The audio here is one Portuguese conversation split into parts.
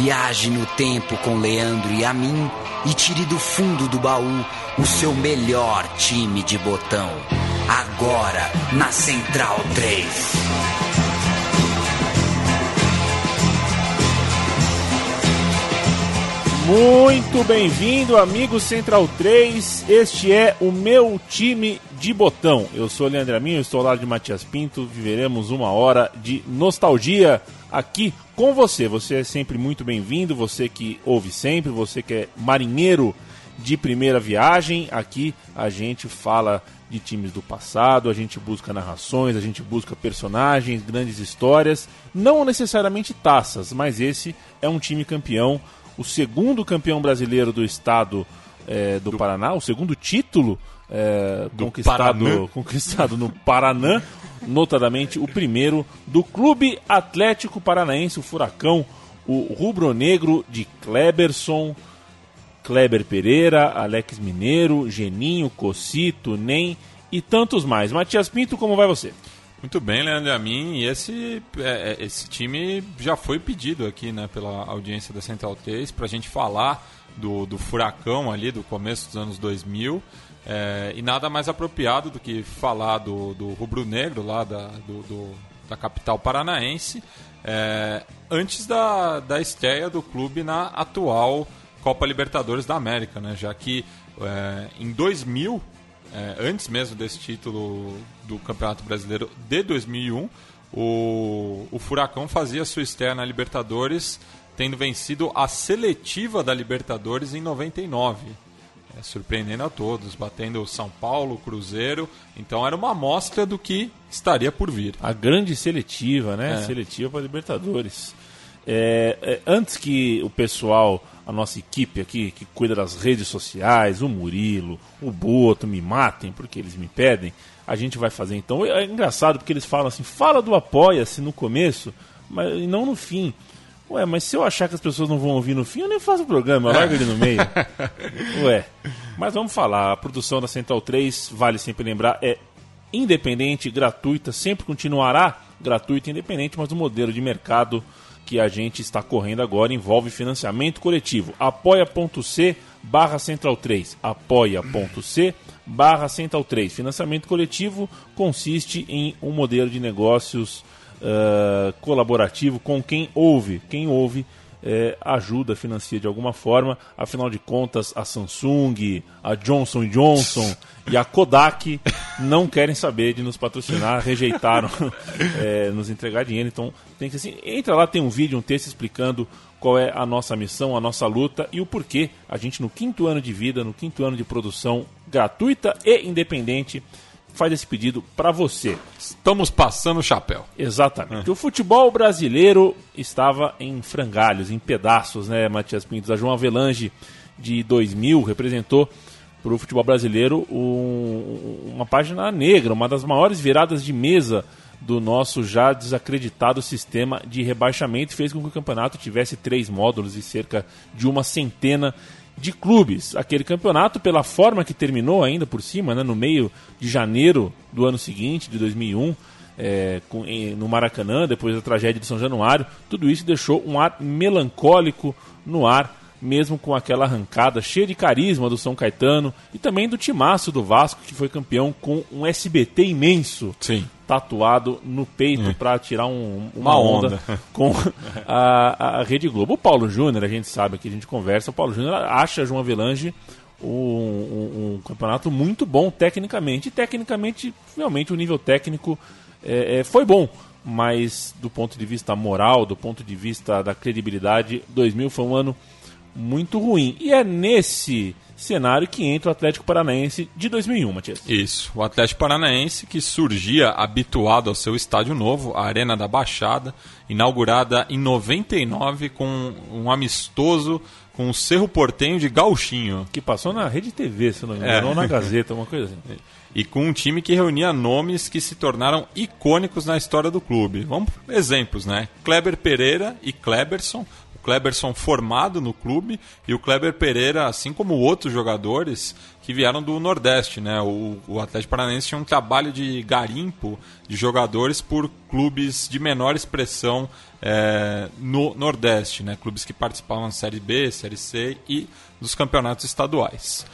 Viaje no tempo com Leandro e a mim e tire do fundo do baú o seu melhor time de botão. Agora na Central 3. Muito bem-vindo, amigo Central 3. Este é o meu time de botão. Eu sou o Leandro Aminho, estou ao lado de Matias Pinto. Viveremos uma hora de nostalgia aqui com você. Você é sempre muito bem-vindo, você que ouve sempre, você que é marinheiro de primeira viagem. Aqui a gente fala de times do passado, a gente busca narrações, a gente busca personagens, grandes histórias, não necessariamente taças, mas esse é um time campeão o segundo campeão brasileiro do estado é, do, do, Paraná, o segundo título é, conquistado, conquistado no Paraná, notadamente o primeiro do Clube Atlético Paranaense, o Furacão, o rubro-negro de Kleberson, Kleber Pereira, Alex Mineiro, Geninho, Cocito, Nem e tantos mais. Matias Pinto, como vai você? Muito bem, Leandro a mim. E esse, é, é, esse time já foi pedido aqui né, pela audiência da Central 3 para a gente falar do, do furacão ali do começo dos anos 2000. É, e nada mais apropriado do que falar do, do rubro-negro lá da, do, do, da capital paranaense é, antes da, da estreia do clube na atual Copa Libertadores da América, né? já que é, em 2000 é, antes mesmo desse título do Campeonato Brasileiro de 2001, o, o Furacão fazia sua estreia na Libertadores, tendo vencido a seletiva da Libertadores em 99. É, surpreendendo a todos, batendo São Paulo, Cruzeiro. Então era uma amostra do que estaria por vir. A grande seletiva, né? É. Seletiva para Libertadores. É, é, antes que o pessoal a nossa equipe aqui, que cuida das redes sociais, o Murilo, o Boto, me matem porque eles me pedem, a gente vai fazer então. É engraçado porque eles falam assim, fala do apoia-se no começo, mas não no fim. Ué, mas se eu achar que as pessoas não vão ouvir no fim, eu nem faço o programa, eu largo ele no meio. Ué, mas vamos falar, a produção da Central 3, vale sempre lembrar, é independente, gratuita, sempre continuará gratuita e independente, mas o modelo de mercado que a gente está correndo agora envolve financiamento coletivo. apoia.c barra central 3. apoia.c barra central 3. Financiamento coletivo consiste em um modelo de negócios uh, colaborativo com quem ouve. Quem ouve é, ajuda, financia de alguma forma. Afinal de contas, a Samsung, a Johnson Johnson e a Kodak não querem saber de nos patrocinar, rejeitaram é, nos entregar dinheiro. Então, tem que assim, entra lá, tem um vídeo, um texto explicando qual é a nossa missão, a nossa luta e o porquê a gente no quinto ano de vida, no quinto ano de produção gratuita e independente faz esse pedido para você. Estamos passando o chapéu. Exatamente. É. O futebol brasileiro estava em frangalhos, em pedaços, né, Matias Pintos? A João Avelange de 2000 representou para o futebol brasileiro um, uma página negra, uma das maiores viradas de mesa do nosso já desacreditado sistema de rebaixamento fez com que o campeonato tivesse três módulos e cerca de uma centena de clubes. Aquele campeonato, pela forma que terminou ainda por cima, né, no meio de janeiro do ano seguinte, de 2001, é, com, em, no Maracanã, depois da tragédia de São Januário, tudo isso deixou um ar melancólico no ar, mesmo com aquela arrancada cheia de carisma do São Caetano e também do timaço do Vasco, que foi campeão com um SBT imenso. Sim tatuado no peito é. para tirar um, uma, uma onda, onda, com a, a Rede Globo. O Paulo Júnior, a gente sabe que a gente conversa, o Paulo Júnior acha João Avelange um, um, um, campeonato muito bom tecnicamente. E tecnicamente, realmente, o nível técnico é, é, foi bom. Mas do ponto de vista moral, do ponto de vista da credibilidade, 2000 foi um ano muito ruim. E é nesse cenário que entra o Atlético Paranaense de 2001, Matias. Isso, o Atlético Paranaense que surgia habituado ao seu estádio novo, a Arena da Baixada, inaugurada em 99 com um amistoso com o Cerro Portenho de Gauchinho. Que passou na Rede TV, se não me engano, é. ou na Gazeta, uma coisa assim. E com um time que reunia nomes que se tornaram icônicos na história do clube. Vamos exemplos, né? Kleber Pereira e Kleberson, O Kleberson formado no clube e o Kleber Pereira, assim como outros jogadores que vieram do Nordeste, né? O, o Atlético Paranaense tinha um trabalho de garimpo de jogadores por clubes de menor expressão é, no Nordeste, né? Clubes que participavam da Série B, Série C e dos campeonatos estaduais.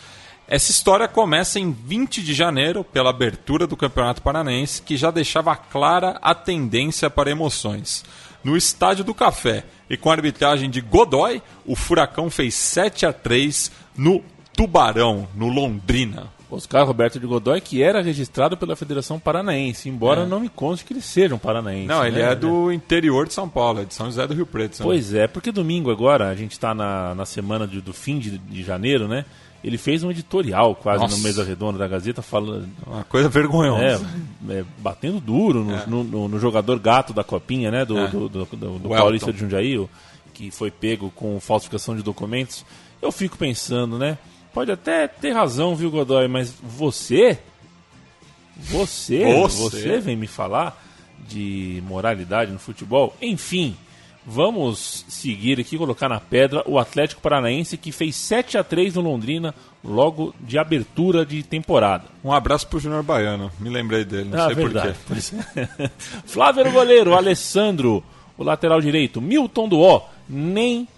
Essa história começa em 20 de janeiro, pela abertura do Campeonato Paranaense, que já deixava clara a tendência para emoções. No Estádio do Café e com a arbitragem de Godoy, o Furacão fez 7 a 3 no Tubarão, no Londrina. Oscar Roberto de Godoy, que era registrado pela Federação Paranaense, embora é. não me conste que ele seja um paranaense. Não, ele né? é do interior de São Paulo, é de São José do Rio Preto. Pois é, porque domingo agora, a gente está na, na semana de, do fim de, de janeiro, né? Ele fez um editorial quase Nossa. no Mesa Redonda da Gazeta falando. Uma coisa vergonhosa. É, é batendo duro no, é. no, no, no, jogador gato da copinha, né? Do, é. do, do, do, do Paulista de Jundiaí, que foi pego com falsificação de documentos. Eu fico pensando, né? Pode até ter razão, viu, Godoy, mas você. Você, você, você vem me falar de moralidade no futebol? Enfim. Vamos seguir aqui, colocar na pedra o Atlético Paranaense que fez 7 a 3 no Londrina logo de abertura de temporada. Um abraço pro Júnior Baiano, me lembrei dele, não ah, sei verdade. porquê. Flávio era o goleiro, Alessandro, o lateral direito, Milton do O, Nem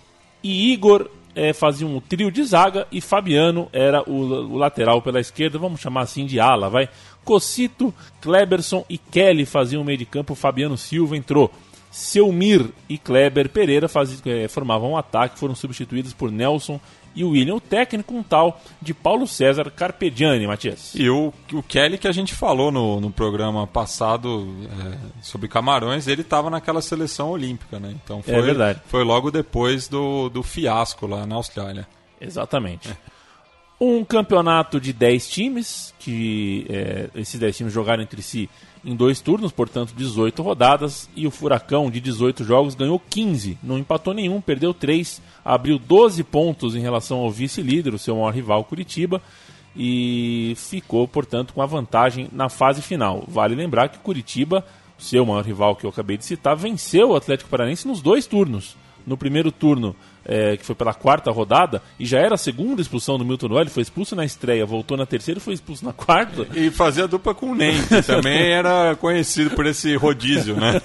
e Igor é, faziam um trio de zaga e Fabiano era o, o lateral pela esquerda, vamos chamar assim de ala, vai. Cocito, Kleberson e Kelly faziam o meio de campo, Fabiano Silva entrou. Selmir e Kleber Pereira faz, é, formavam um ataque, foram substituídos por Nelson e William, o técnico um tal de Paulo César Carpegiani, Matias. E o, o Kelly que a gente falou no, no programa passado é, sobre Camarões, ele estava naquela seleção olímpica, né? Então foi, é verdade. foi logo depois do, do fiasco lá na Austrália. Exatamente. É. Um campeonato de 10 times, que é, esses 10 times jogaram entre si em dois turnos, portanto 18 rodadas, e o Furacão de 18 jogos ganhou 15, não empatou nenhum, perdeu 3, abriu 12 pontos em relação ao vice-líder, o seu maior rival Curitiba, e ficou, portanto, com a vantagem na fase final. Vale lembrar que Curitiba, seu maior rival que eu acabei de citar, venceu o Atlético Paranaense nos dois turnos. No primeiro turno, é, que foi pela quarta rodada, e já era a segunda expulsão do Milton Noel, ele foi expulso na estreia, voltou na terceira e foi expulso na quarta. E fazia dupla com o Ney, que também era conhecido por esse rodízio, né?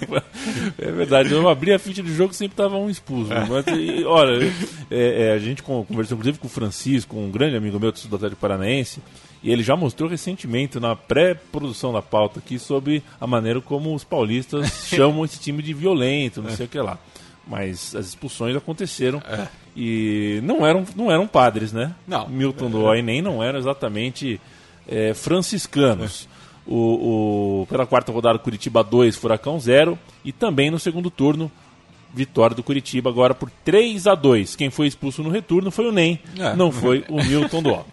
É verdade, eu abri a ficha de jogo sempre estava um expulso. É. Mas, e, olha, é, é, a gente conversou inclusive com o Francisco, um grande amigo meu do Atlético Paranaense, e ele já mostrou ressentimento na pré-produção da pauta aqui sobre a maneira como os paulistas chamam esse time de violento, não sei o que lá mas as expulsões aconteceram é. e não eram, não eram padres, né? Não. Milton é. do nem não eram exatamente é, franciscanos. É. O, o, pela quarta rodada, Curitiba 2, Furacão 0. E também no segundo turno, vitória do Curitiba agora por 3 a 2 Quem foi expulso no retorno foi o NEM, é. não foi o Milton do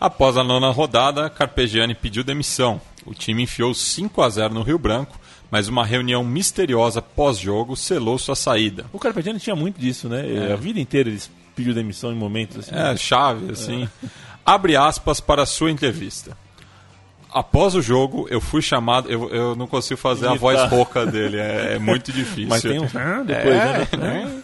Após a nona rodada, Carpegiani pediu demissão. O time enfiou 5 a 0 no Rio Branco mas uma reunião misteriosa pós-jogo selou sua saída. O Carpegiani tinha muito disso, né? É. A vida inteira eles pediu demissão em momentos assim. É, chave, assim. É. Abre aspas para a sua entrevista. Após o jogo, eu fui chamado. Eu, eu não consigo fazer a voz rouca dele, é, é muito difícil. Mas tem um. Ah, depois, é, né?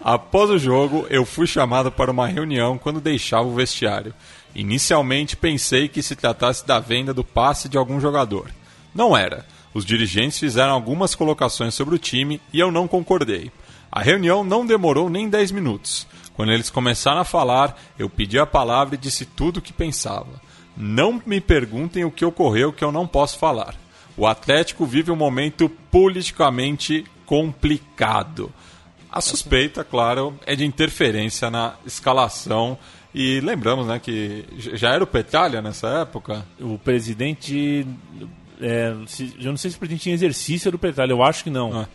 Após o jogo, eu fui chamado para uma reunião quando deixava o vestiário. Inicialmente pensei que se tratasse da venda do passe de algum jogador. Não era. Os dirigentes fizeram algumas colocações sobre o time e eu não concordei. A reunião não demorou nem 10 minutos. Quando eles começaram a falar, eu pedi a palavra e disse tudo o que pensava. Não me perguntem o que ocorreu que eu não posso falar. O Atlético vive um momento politicamente complicado. A suspeita, claro, é de interferência na escalação. E lembramos né, que já era o Petralha nessa época? O presidente é, eu não sei se o presidente tinha exercício do Petralha, eu acho que não. Ah.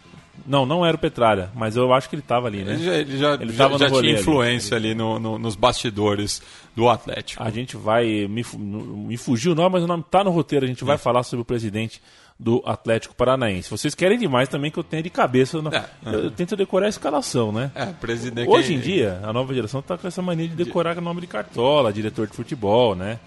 Não, não era o Petralha, mas eu acho que ele estava ali, né? Ele já, ele já, ele já, já tinha influência ali, ali no, no, nos bastidores do Atlético. A gente vai. Me, me fugiu o nome, mas o nome está no roteiro. A gente vai é. falar sobre o presidente do Atlético Paranaense. Vocês querem demais também que eu tenha de cabeça. Na... É, é. Eu tento decorar a escalação, né? É, presidente. Hoje em dia, a nova geração está com essa mania de decorar o nome de cartola, diretor de futebol, né?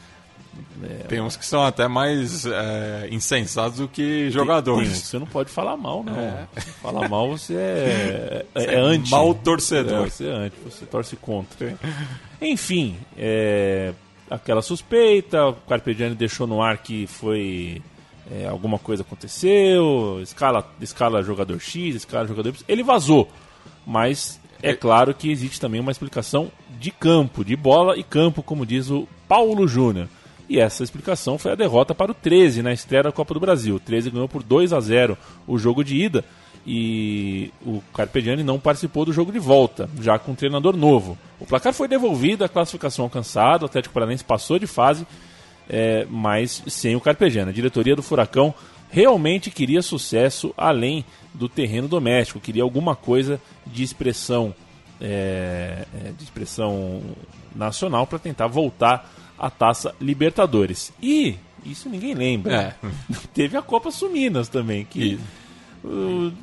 É, Tem uns que são até mais é, insensatos do que jogadores. Tem, tem, você não pode falar mal, não. É. Falar mal você é, é, é, é anti. Mal torcedor. É, você é anti, você torce contra. Enfim, aquela suspeita, o Carpegiani deixou no ar que foi alguma coisa aconteceu, escala, escala jogador X, escala jogador Y, ele vazou. Mas é claro que existe também uma explicação de campo, de bola e campo, como diz o Paulo Júnior. E essa explicação foi a derrota para o 13 na estreia da Copa do Brasil. O 13 ganhou por 2 a 0 o jogo de ida e o Carpegiani não participou do jogo de volta, já com um treinador novo. O placar foi devolvido, a classificação alcançada, o Atlético Paranaense passou de fase, é, mas sem o Carpegiani. A diretoria do Furacão realmente queria sucesso além do terreno doméstico, queria alguma coisa de expressão, é, é de expressão nacional para tentar voltar à Taça Libertadores. E isso ninguém lembra. É. Teve a Copa Suminas também, que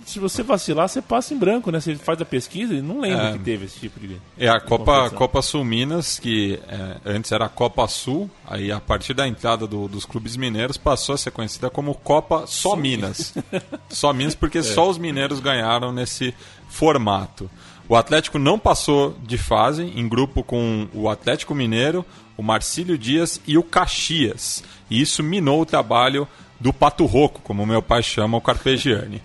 se você vacilar, você passa em branco, né? Você faz a pesquisa e não lembra é, que teve esse tipo de. É a Copa, Copa Sul Minas, que é, antes era a Copa Sul, aí a partir da entrada do, dos clubes mineiros passou a ser conhecida como Copa Só Minas. só Minas, porque é. só os mineiros ganharam nesse formato. O Atlético não passou de fase em grupo com o Atlético Mineiro, o Marcílio Dias e o Caxias. E isso minou o trabalho do Pato Roco, como meu pai chama o Carpegiani.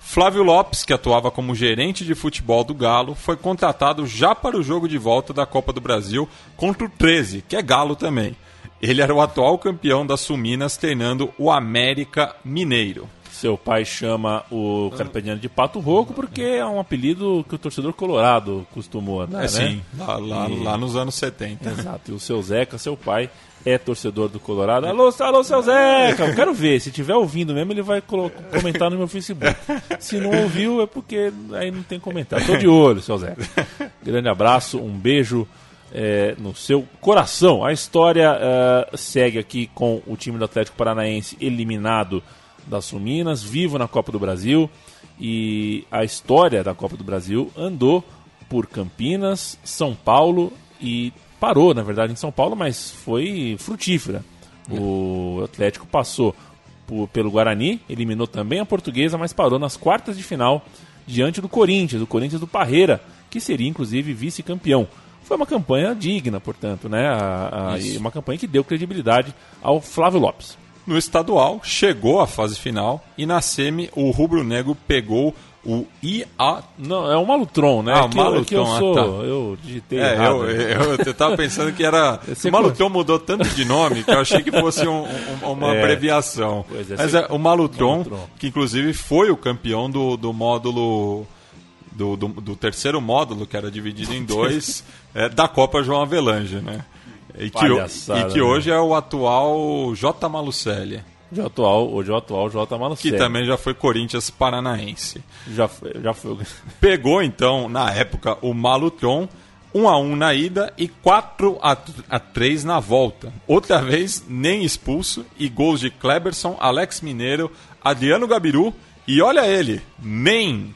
Flávio Lopes, que atuava como gerente de futebol do Galo, foi contratado já para o jogo de volta da Copa do Brasil contra o 13, que é Galo também. Ele era o atual campeão das Suminas, treinando o América Mineiro. Seu pai chama o Carpegiani de Pato Roco porque é um apelido que o torcedor colorado costumou dar, é, né? Sim, lá, lá, e... lá nos anos 70. Exato, e o seu Zeca, seu pai, é torcedor do Colorado. Alô, alô, seu Zeca! Eu quero ver. Se tiver ouvindo mesmo, ele vai comentar no meu Facebook. Se não ouviu, é porque aí não tem comentário. Tô de olho, seu Zeca. Grande abraço, um beijo é, no seu coração. A história uh, segue aqui com o time do Atlético Paranaense eliminado das Suminas, vivo na Copa do Brasil. E a história da Copa do Brasil andou por Campinas, São Paulo e parou, na verdade, em São Paulo, mas foi frutífera. O Atlético passou por, pelo Guarani, eliminou também a Portuguesa, mas parou nas quartas de final diante do Corinthians, do Corinthians do Parreira, que seria inclusive vice-campeão. Foi uma campanha digna, portanto, né? A, a, uma campanha que deu credibilidade ao Flávio Lopes. No estadual, chegou à fase final e na semi o Rubro Negro pegou o IA. Não, é o Malutron, né? Ah, que Malutron, eu, que eu sou. Ah, tá. Eu digitei. É, errado, eu, eu, eu, tava pensando que era. o Malutron mudou tanto de nome que eu achei que fosse um, um, uma é. abreviação. É, Mas é o Malutron, Malutron, que inclusive foi o campeão do, do módulo. Do, do, do terceiro módulo, que era dividido em dois, é, da Copa João Avelange, né? E que, e que né? hoje é o atual J. Malucelli. De atual, hoje é o atual J. Malucelli. Que também já foi Corinthians Paranaense. Já foi, já foi. Pegou então, na época, o Malutron, 1 a 1 na ida e 4 a 3 na volta. Outra vez, nem expulso e gols de Kleberson, Alex Mineiro, Adriano Gabiru e olha ele, nem.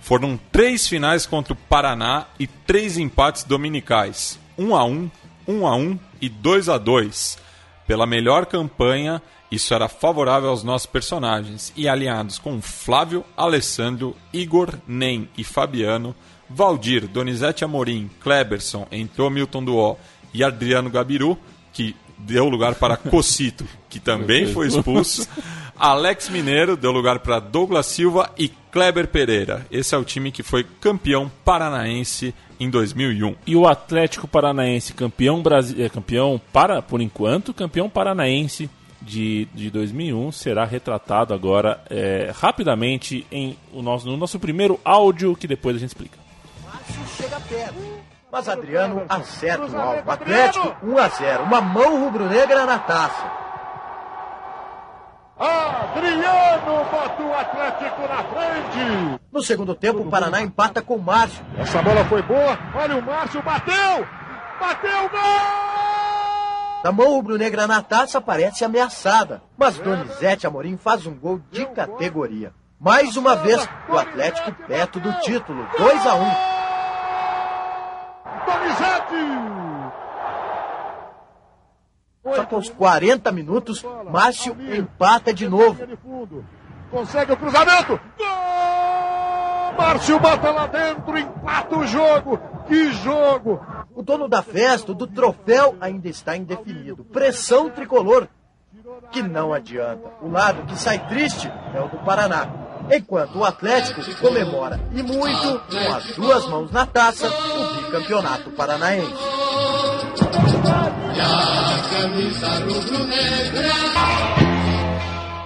Foram três finais contra o Paraná e três empates dominicais. 1 a 1, 1 a 1 e 2 a 2. Pela melhor campanha isso era favorável aos nossos personagens e alinhados com Flávio, Alessandro, Igor, Nem e Fabiano, Valdir, Donizete Amorim, Kleberson, entrou Milton Duó e Adriano Gabiru, que deu lugar para Cocito, que também foi expulso. Alex Mineiro deu lugar para Douglas Silva e Kleber Pereira. Esse é o time que foi campeão paranaense em 2001. E o Atlético Paranaense campeão brasileiro, é, campeão para por enquanto, campeão paranaense de, de 2001 será retratado agora é, rapidamente em o nosso, no nosso primeiro áudio, que depois a gente explica. chega perto, mas Adriano acerta o alvo. Atlético 1 a 0, uma mão rubro-negra na taça. Adriano bota o Atlético na frente. No segundo tempo, o Paraná empata com o Márcio. Essa bola foi boa. Olha o Márcio, bateu! Bateu, gol! Da mão rubro-negra na taça parece ameaçada, mas Donizete Amorim faz um gol de categoria. Mais uma vez, o Atlético perto do título, 2 a 1. Donizete! Só que aos 40 minutos, Márcio empata de novo. Consegue o cruzamento. Gol! Márcio bota lá dentro, empata o jogo. Que jogo! O dono da festa, do troféu, ainda está indefinido. Pressão tricolor, que não adianta. O lado que sai triste é o do Paraná. Enquanto o Atlético comemora e muito, com as duas mãos na taça, o bicampeonato paranaense.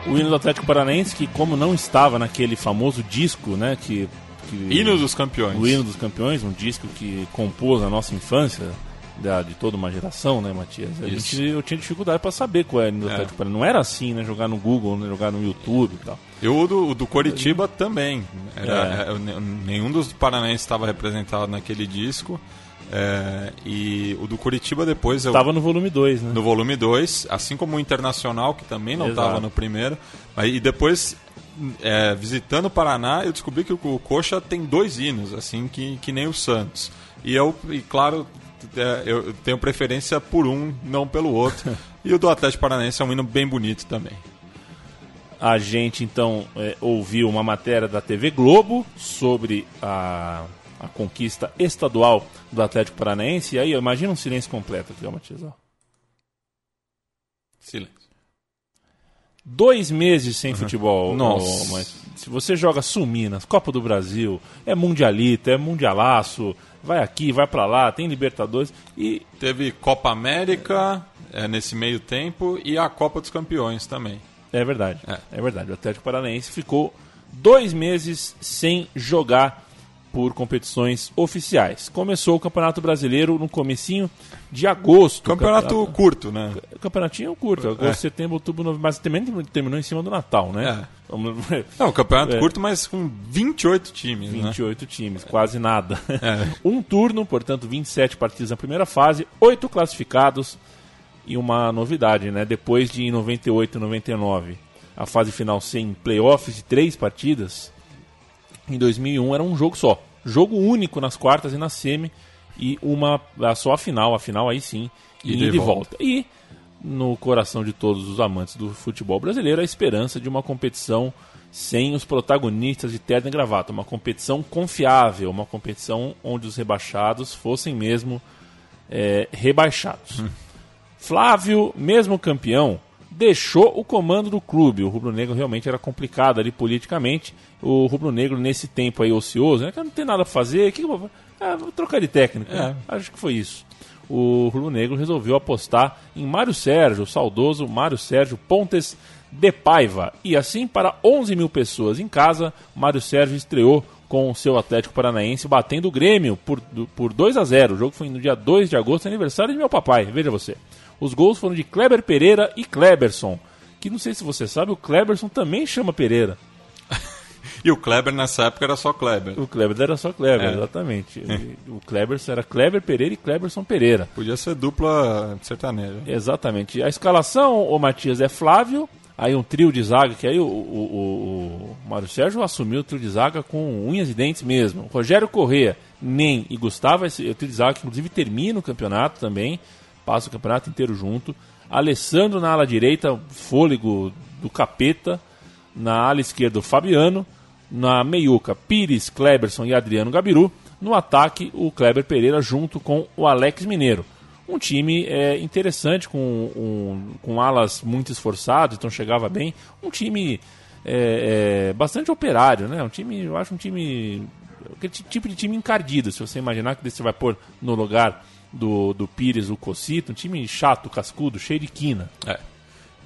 O hino do Atlético Paranaense, que como não estava naquele famoso disco, né, que, que Hino dos campeões. o hino dos campeões, um disco que compôs a nossa infância, da, de toda uma geração, né, Matias? Gente, eu tinha dificuldade para saber qual era o hino do É. Atlético Paranaense. Não era assim, né, jogar no Google, né, jogar no YouTube e tal. E o do, do Coritiba também. Era- É. é, ne- nenhum dos paranaenses estava representado naquele disco. É, e o do Curitiba depois eu, Tava no volume 2, né? no volume 2, assim como o Internacional, que também não estava no primeiro. Mas, e depois, é, visitando o Paraná, eu descobri que o, o Coxa tem dois hinos, assim que, que nem o Santos. E eu, e claro, é, eu tenho preferência por um, não pelo outro. e o do Atlético Paranaense é um hino bem bonito também. A gente então é, ouviu uma matéria da TV Globo sobre a, a conquista estadual do Atlético Paranaense. E aí, ó, imagina um silêncio completo aqui, ó, Matias. ó. Silêncio. Dois meses sem futebol. Nossa. ó, mas se você joga Suminas, Copa do Brasil, é Mundialita, é Mundialaço, vai aqui, vai pra lá, tem Libertadores. E Teve Copa América é, nesse meio tempo e a Copa dos Campeões também. É verdade. É. É. verdade. O Atlético Paranaense ficou dois meses sem jogar por competições oficiais. Começou o Campeonato Brasileiro no comecinho de agosto. Campeonato curto, né? Campeonatinho curto, agosto, É. setembro, outubro, novembro, mas também terminou em cima do Natal, né? É. Não, campeonato É. curto, mas com 28 times, né? 28 times, quase nada. É. Um turno, portanto, 27 partidas na primeira fase, oito classificados e uma novidade, né? Depois de em 98 e 99, a fase final sem playoffs de três partidas, em 2001 era um jogo só. Jogo único nas quartas e na semi e uma a- só a final, a final aí sim, E de volta. volta. E no coração de todos os amantes do futebol brasileiro, a esperança de uma competição sem os protagonistas de terno e gravata, uma competição confiável, uma competição onde os rebaixados fossem mesmo é, rebaixados. Flávio, mesmo campeão, deixou o comando do clube. O Rubro Negro realmente era complicado ali politicamente. O Rubro Negro, nesse tempo aí ocioso, né, que não tem nada pra fazer, que vou, ah, vou trocar de técnico. né? Acho que foi isso. O Rubro Negro resolveu apostar em Mário Sérgio, o saudoso Mário Sérgio Pontes de Paiva. E assim, para 11 mil pessoas em casa, Mário Sérgio estreou com o seu Atlético Paranaense batendo o Grêmio por, por 2 a 0 O jogo foi no dia 2 de agosto, aniversário de meu papai, veja você. Os gols foram de Kleber Pereira e Kleberson. Que não sei se você sabe, o Kleberson também chama Pereira. E o Kleber nessa época era só Kleber. O Kleber era só Kleber, É. exatamente. O Kleberson era Kleber Pereira e Kleberson Pereira. Podia ser dupla sertaneja. Exatamente. A escalação, o Matias é Flávio, aí um trio de zaga, que aí o, o, o, o Mário Sérgio assumiu o trio de zaga com unhas e dentes mesmo. Rogério Corrêa, Nem e Gustavo, esse é o trio de zaga que inclusive termina o campeonato também, passa o campeonato inteiro junto. Alessandro na ala direita, fôlego do capeta. Na ala esquerda, o Fabiano. Na meiuca, Pires, Kleberson e Adriano Gabiru. No ataque, o Kleber Pereira junto com o Alex Mineiro. Um time é, interessante, com, um- com alas muito esforçados, então chegava bem. Um time é, é, bastante operário, né? Um time, eu acho um time. Aquele ti- tipo de time encardido, se você imaginar que você vai pôr no lugar do, do Pires o Cocito, um time chato, cascudo, cheio de quina. É.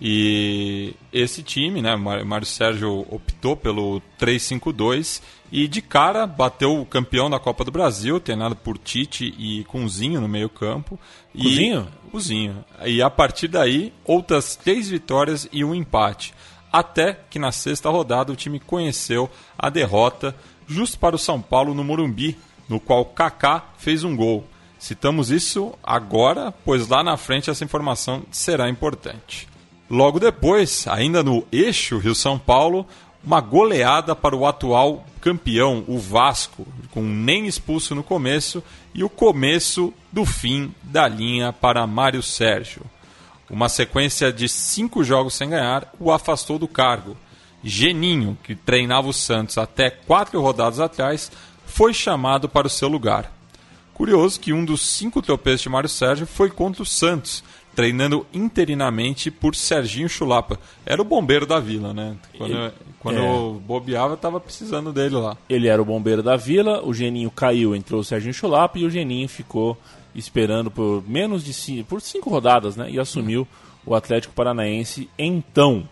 E esse time, né, Mário Sérgio optou pelo 3-5-2 e de cara bateu o campeão da Copa do Brasil, treinado por Tite e Cunzinho no meio-campo. E- Cunzinho? Cunzinho. E a partir daí, outras três vitórias e um empate. Até que na sexta rodada o time conheceu a derrota justo para o São Paulo no Morumbi, no qual Kaká fez um gol. Citamos isso agora, pois lá na frente essa informação será importante. Logo depois, ainda no eixo Rio-São Paulo, uma goleada para o atual campeão, o Vasco, com nem expulso no começo e o começo do fim da linha para Mário Sérgio. Uma sequência de cinco jogos sem ganhar o afastou do cargo. Geninho, que treinava o Santos até quatro rodadas atrás, foi chamado para o seu lugar. Curioso que um dos cinco tropeços de Mário Sérgio foi contra o Santos, treinando interinamente por Serginho Chulapa. Era o bombeiro da vila, né? Quando, ele, quando é. bobeava, estava precisando dele lá. Ele era o bombeiro da vila, o Geninho caiu, entrou o Serginho Chulapa e o Geninho ficou esperando por menos de cinco, por cinco rodadas, né? E assumiu o Atlético Paranaense então.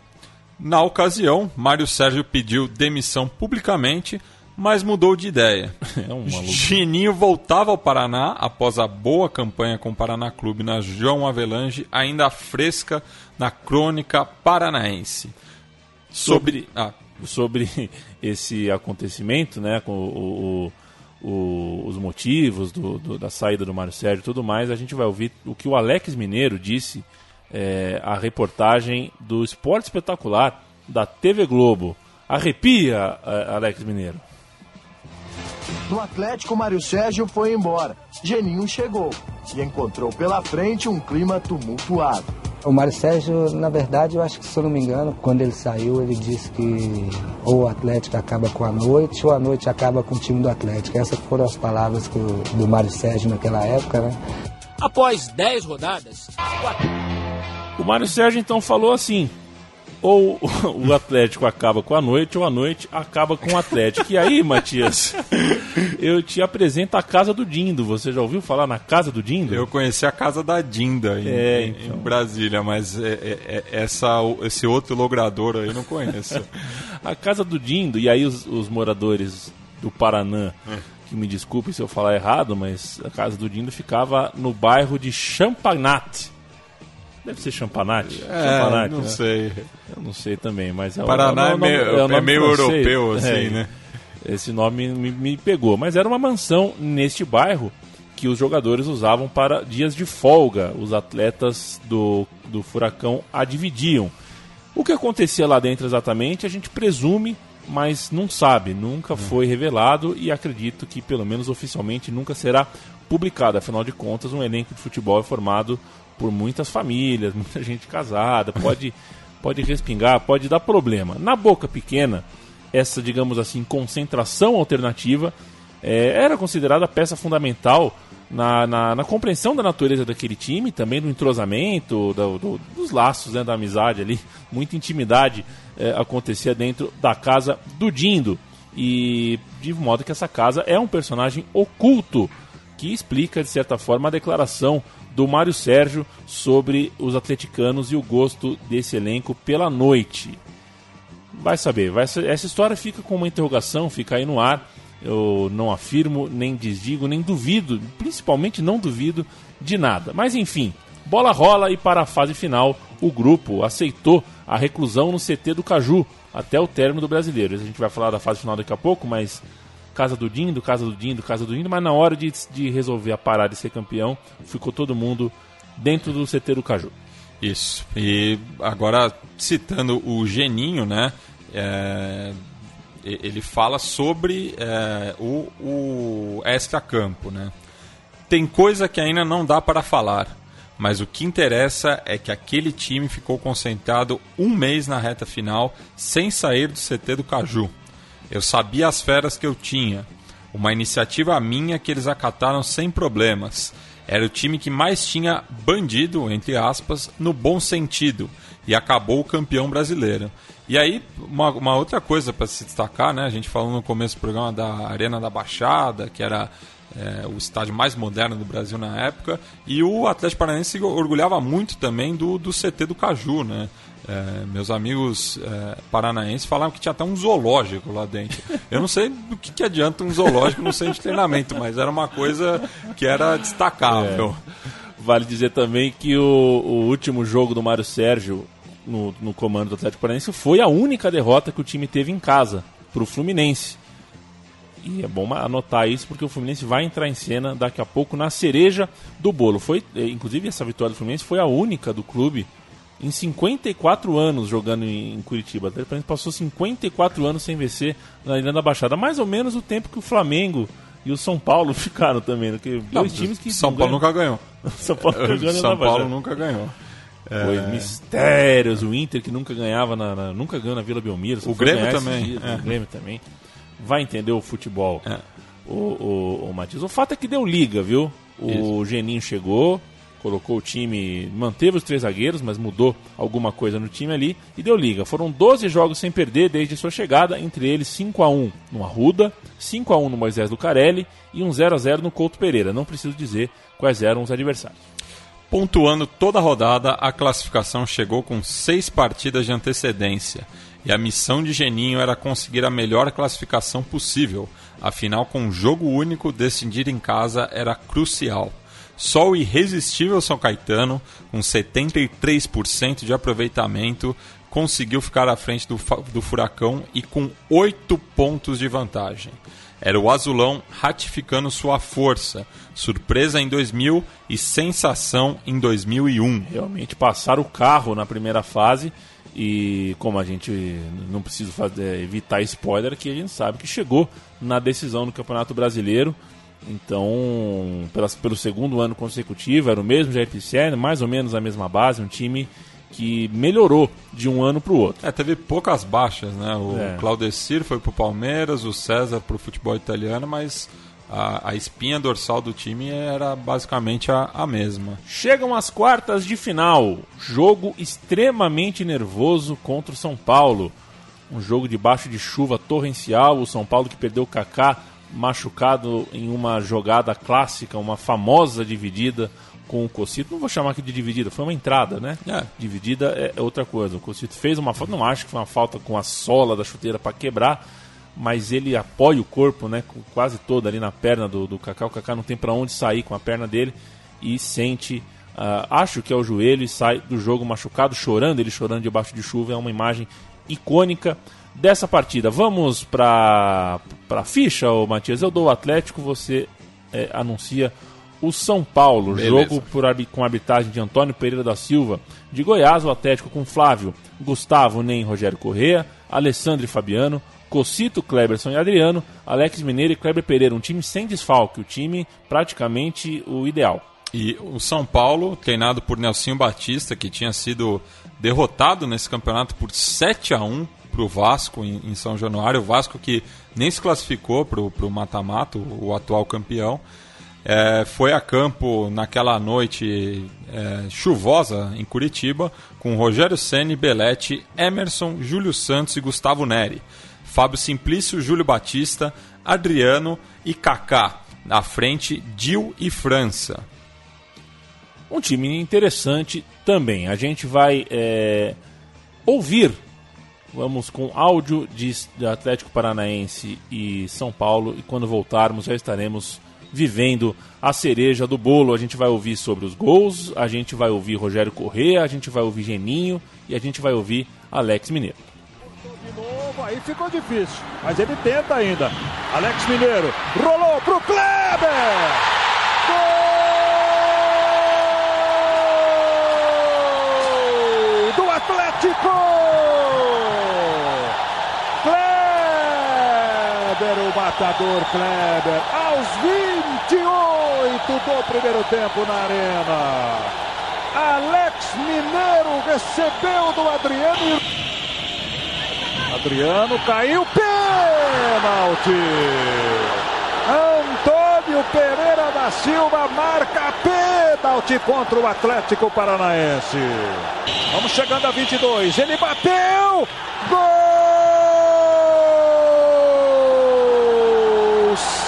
Na ocasião, Mário Sérgio pediu demissão publicamente, mas mudou de ideia. É um Geninho voltava ao Paraná após a boa campanha com o Paraná Clube na João Avelange, ainda fresca na crônica paranaense. Sobre, ah. sobre esse acontecimento, né, com o, o o, os motivos do, do, da saída do Mário Sérgio e tudo mais, a gente vai ouvir o que o Alex Mineiro disse é, a reportagem do Esporte Espetacular da TV Globo. Arrepia, Alex Mineiro. No Atlético, Mário Sérgio foi embora. Geninho chegou e encontrou pela frente um clima tumultuado. O Mário Sérgio, na verdade, eu acho que, se eu não me engano, quando ele saiu, ele disse que ou o Atlético acaba com a noite ou a noite acaba com o time do Atlético. Essas foram as palavras que, do Mário Sérgio naquela época, né? Após 10 rodadas, o Mário Sérgio então falou assim: ou o Atlético acaba com a noite, ou a noite acaba com o Atlético. E aí, Matias, eu te apresento a casa do Dindo. Você já ouviu falar na casa do Dindo? Eu conheci a casa da Dinda em, é, então. em Brasília, mas é, é, é, essa, esse outro logrador aí não conheço. a casa do Dindo, e aí os, os moradores do Paranã. É. Que me desculpe se eu falar errado, mas a casa do Dindo ficava no bairro de Champanate Deve ser champanate? É, champanate, não né? sei. Eu não sei também, mas é Paraná é, meio, é, é meio europeu, assim, é, né? Esse nome me, me, pegou. Mas era uma mansão neste bairro que os jogadores usavam para dias de folga. Os atletas do, do Furacão a dividiam. O que acontecia lá dentro exatamente, a gente presume, mas não sabe. Nunca hum. foi revelado e acredito que, pelo menos oficialmente, nunca será publicado. Afinal de contas, um elenco de futebol é formado por muitas famílias, muita gente casada, pode, pode respingar, pode dar problema. Na boca pequena, essa, digamos assim, concentração alternativa é, era considerada peça fundamental na, na, na, compreensão da natureza daquele time, também do entrosamento, do, do, dos laços né, da amizade ali, muita intimidade é, acontecia dentro da casa do Dindo. E de modo que essa casa é um personagem oculto que explica, de certa forma, a declaração do Mário Sérgio sobre os atleticanos e o gosto desse elenco pela noite. Vai saber, vai, essa história fica com uma interrogação, fica aí no ar. Eu não afirmo, nem desdigo, nem duvido, principalmente não duvido de nada. Mas enfim, bola rola e para a fase final, o grupo aceitou a reclusão no CT do Caju até o término do brasileiro. A gente vai falar da fase final daqui a pouco, mas casa do Dindo, casa do Dindo, casa do Dindo, mas na hora de, de resolver a parada de ser campeão, ficou todo mundo dentro do CT do Caju. Isso. E agora, citando o Geninho, né? É, ele fala sobre é, o, o extra-campo, né? Tem coisa que ainda não dá para falar, mas o que interessa é que aquele time ficou concentrado um mês na reta final sem sair do CT do Caju. Eu sabia as feras que eu tinha. Uma iniciativa minha que eles acataram sem problemas. Era o time que mais tinha bandido, entre aspas, no bom sentido. E acabou o campeão brasileiro. E aí, uma, uma outra coisa para se destacar, né? A gente falou no começo do programa da Arena da Baixada, que era é, o estádio mais moderno do Brasil na época. E o Atlético Paranaense orgulhava muito também do, do CT do Caju, né? É, meus amigos é, paranaenses falavam que tinha até um zoológico lá dentro. Eu não sei do que, que adianta um zoológico no centro de treinamento, mas era uma coisa que era destacável. É. Vale dizer também que o, o último jogo do Mário Sérgio no, no comando do Atlético Paranaense foi a única derrota que o time teve em casa para o Fluminense. E é bom anotar isso porque o Fluminense vai entrar em cena daqui a pouco na cereja do bolo. Foi, é, inclusive, essa vitória do Fluminense foi a única do clube em 54 anos jogando em Curitiba. O Atlético passou 54 anos sem vencer na Ilha da Baixada. Mais ou menos o tempo que o Flamengo e o São Paulo ficaram também. Né? Não, dois times que São Paulo ganham. nunca ganhou. São Paulo, São Paulo nunca ganhou. Foi mistérios, o Inter que nunca ganhava na, na- nunca ganhou na Vila Belmiro. O Grêmio também, dias, é. O Grêmio também. Vai entender o futebol. É. O, o, o Matias. O fato é que deu liga, viu? O Geninho chegou, colocou o time, manteve os três zagueiros, mas mudou alguma coisa no time ali e deu liga. Foram 12 jogos sem perder desde sua chegada, entre eles 5 a 1 no Arruda, 5 a 1 no Moisés Lucarelli e um 0 a 0 no Couto Pereira. Não preciso dizer quais eram os adversários. Pontuando toda a rodada, a classificação chegou com seis partidas de antecedência. E a missão de Geninho era conseguir a melhor classificação possível. Afinal, com um jogo único, decidir em casa era crucial. Só o irresistível São Caetano, com 73% de aproveitamento, conseguiu ficar à frente do, do Furacão e com oito pontos de vantagem. Era o Azulão ratificando sua força, surpresa em 2000 e sensação em 2001. realmente passaram o carro na primeira fase e como a gente não precisa fazer, evitar spoiler que a gente sabe que chegou na decisão do Campeonato Brasileiro então pelas, pelo segundo ano consecutivo era o mesmo Jair mais ou menos a mesma base um time que melhorou de um ano para o outro É, teve poucas baixas, né? O É. Claudecir foi pro Palmeiras, o César pro futebol italiano, mas a, a espinha dorsal do time era basicamente a, a mesma. Chegam as quartas de final. Jogo extremamente nervoso contra o São Paulo. Um jogo debaixo de chuva torrencial. O São Paulo que perdeu o Kaká machucado em uma jogada clássica, uma famosa dividida com o Cocito. Não vou chamar aqui de dividida, foi uma entrada, né? É. Dividida é é outra coisa. O Cocito fez uma falta, não acho que foi uma falta com a sola da chuteira para quebrar, mas ele apoia o corpo, né, quase todo ali na perna do, do Kaká. O Kaká não tem para onde sair com a perna dele e sente, ah, acho que é o joelho e sai do jogo machucado, chorando, ele chorando debaixo de chuva. É uma imagem icônica dessa partida. Vamos para para ficha, ô Matias. Eu dou o Atlético, você eh, anuncia o São Paulo. Beleza. Jogo por com arbitragem de Antônio Pereira da Silva. De Goiás, o Atlético com Flávio, Gustavo, Nem, Rogério Correa, Alessandro e Fabiano, Cocito, Kleberson e Adriano, Alex Mineiro e Kleber Pereira. Um time sem desfalque, o time praticamente o ideal. E o São Paulo, treinado por Nelsinho Batista, que tinha sido derrotado nesse campeonato por 7 a 1 para o Vasco em, em São Januário. O Vasco que nem se classificou para o mata-mata, o atual campeão. É, foi a campo naquela noite é, chuvosa em Curitiba, com Rogério Ceni, Belete, Emerson, Júlio Santos e Gustavo Neri. Fábio Simplício, Júlio Batista, Adriano e Kaká. Na frente, Dil e França. Um time interessante também. A gente vai é, ouvir, vamos com áudio de, Atlético Paranaense e São Paulo, e quando voltarmos já estaremos vivendo a cereja do bolo. A gente vai ouvir sobre os gols, a gente vai ouvir Rogério Corrêa, a gente vai ouvir Geninho e a gente vai ouvir Alex Mineiro. De novo, aí ficou difícil. Mas ele tenta ainda. Alex Mineiro rolou pro Kleber! Gol do Atlético! Kleber, o matador Kleber, aos 28 do primeiro tempo na arena. Alex Mineiro recebeu do Adriano Adriano caiu, pênalti! Antônio Pereira da Silva marca pênalti contra o Atlético Paranaense. Vamos chegando a 22, ele bateu! Gol!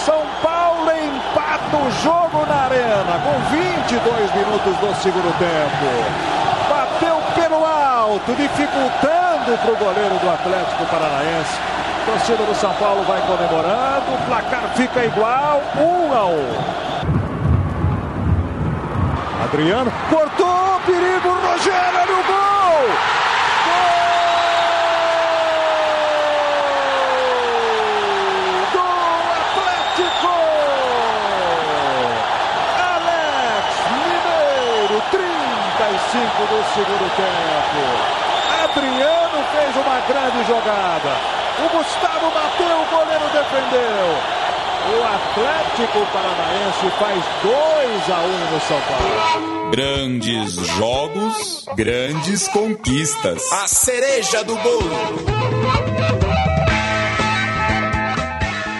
São Paulo empata o jogo na arena com 22 minutos do segundo tempo. Bateu pelo alto, dificultando para o goleiro do Atlético Paranaense. Torcida do São Paulo vai comemorando, o placar fica igual, 1 um a 1. Um. Adriano cortou, perigo, Rogério, olha o gol! Gol do Atlético! Alex Mineiro, 35 do segundo tempo. Adriano fez uma grande jogada. O Gustavo bateu, o goleiro defendeu. O Atlético Paranaense faz 2 a 1 no São Paulo. Grandes jogos, grandes conquistas. A cereja do bolo.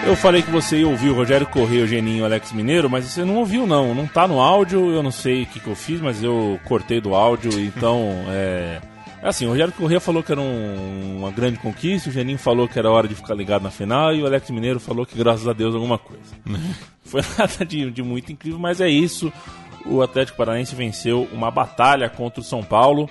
Eu falei que você ia ouvir o Rogério Correia, o Geninho o Alex Mineiro, mas você não ouviu não, não tá no áudio, eu não sei o que, que eu fiz, mas eu cortei do áudio, então é... é assim, o Rogério Correia falou que era um, uma grande conquista, o Geninho falou que era hora de ficar ligado na final e o Alex Mineiro falou que graças a Deus alguma coisa. Foi nada de, de muito incrível, mas é isso. O Atlético Paranaense venceu uma batalha contra o São Paulo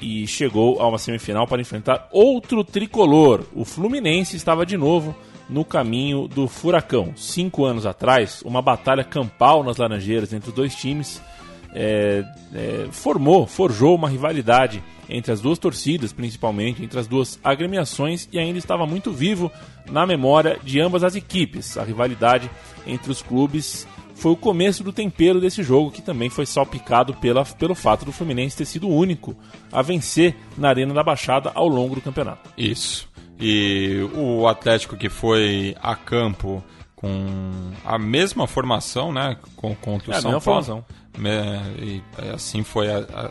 e chegou a uma semifinal para enfrentar outro tricolor. O Fluminense estava de novo no caminho do Furacão. Cinco anos atrás, uma batalha campal nas Laranjeiras entre os dois times é, é, formou, forjou uma rivalidade entre as duas torcidas, principalmente entre as duas agremiações, e ainda estava muito vivo na memória de ambas as equipes. A rivalidade entre os clubes foi o começo do tempero desse jogo, que também foi salpicado pela, pelo fato do Fluminense ter sido o único a vencer na Arena da Baixada ao longo do campeonato. Isso. E o Atlético que foi a campo com a mesma formação, né? Com, contra o É, São mesma Paulo. É, e assim foi a- a-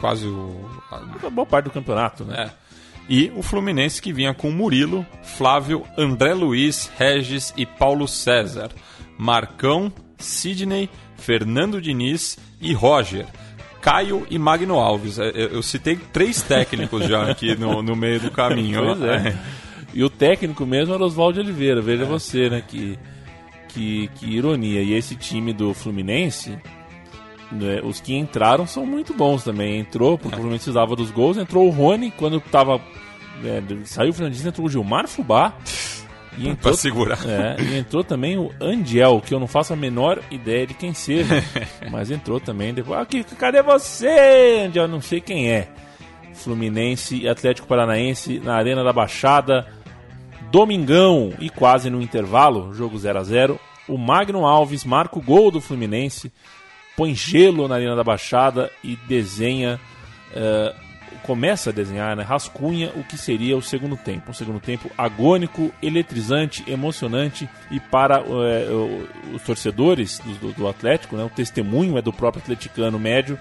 quase o. a- A boa parte do campeonato, né? é. E o Fluminense que vinha com Murilo, Flávio, André Luiz, Regis e Paulo César. Marcão, Sidney, Fernando Diniz e Roger. Caio e Magno Alves. É, Eu, citei três técnicos já aqui no, no meio do caminho. Pois é. E o técnico mesmo era Oswaldo Oliveira, veja você, né? Que, que, que ironia. E esse time do Fluminense, né, os que entraram são muito bons também. Entrou, porque o Fluminense precisava dos gols, entrou o Rony, quando tava. é, saiu o Fernandinho, entrou o Gilmar Fubá. E Pra entrou, segurar. é, e entrou também o Andiel, que eu não faço a menor ideia de quem seja. mas entrou também depois. Aqui, cadê você, Andiel? Não sei quem é. Fluminense e Atlético Paranaense na Arena da Baixada. Domingão e quase no intervalo, jogo 0 a 0 O Magno Alves marca o gol do Fluminense, põe gelo na Arena da Baixada e desenha. eh, começa a desenhar, né, rascunha o que seria o segundo tempo. Um segundo tempo agônico, eletrizante, emocionante e para o- os torcedores do, do- Atlético, né, o testemunho é do próprio atleticano médio,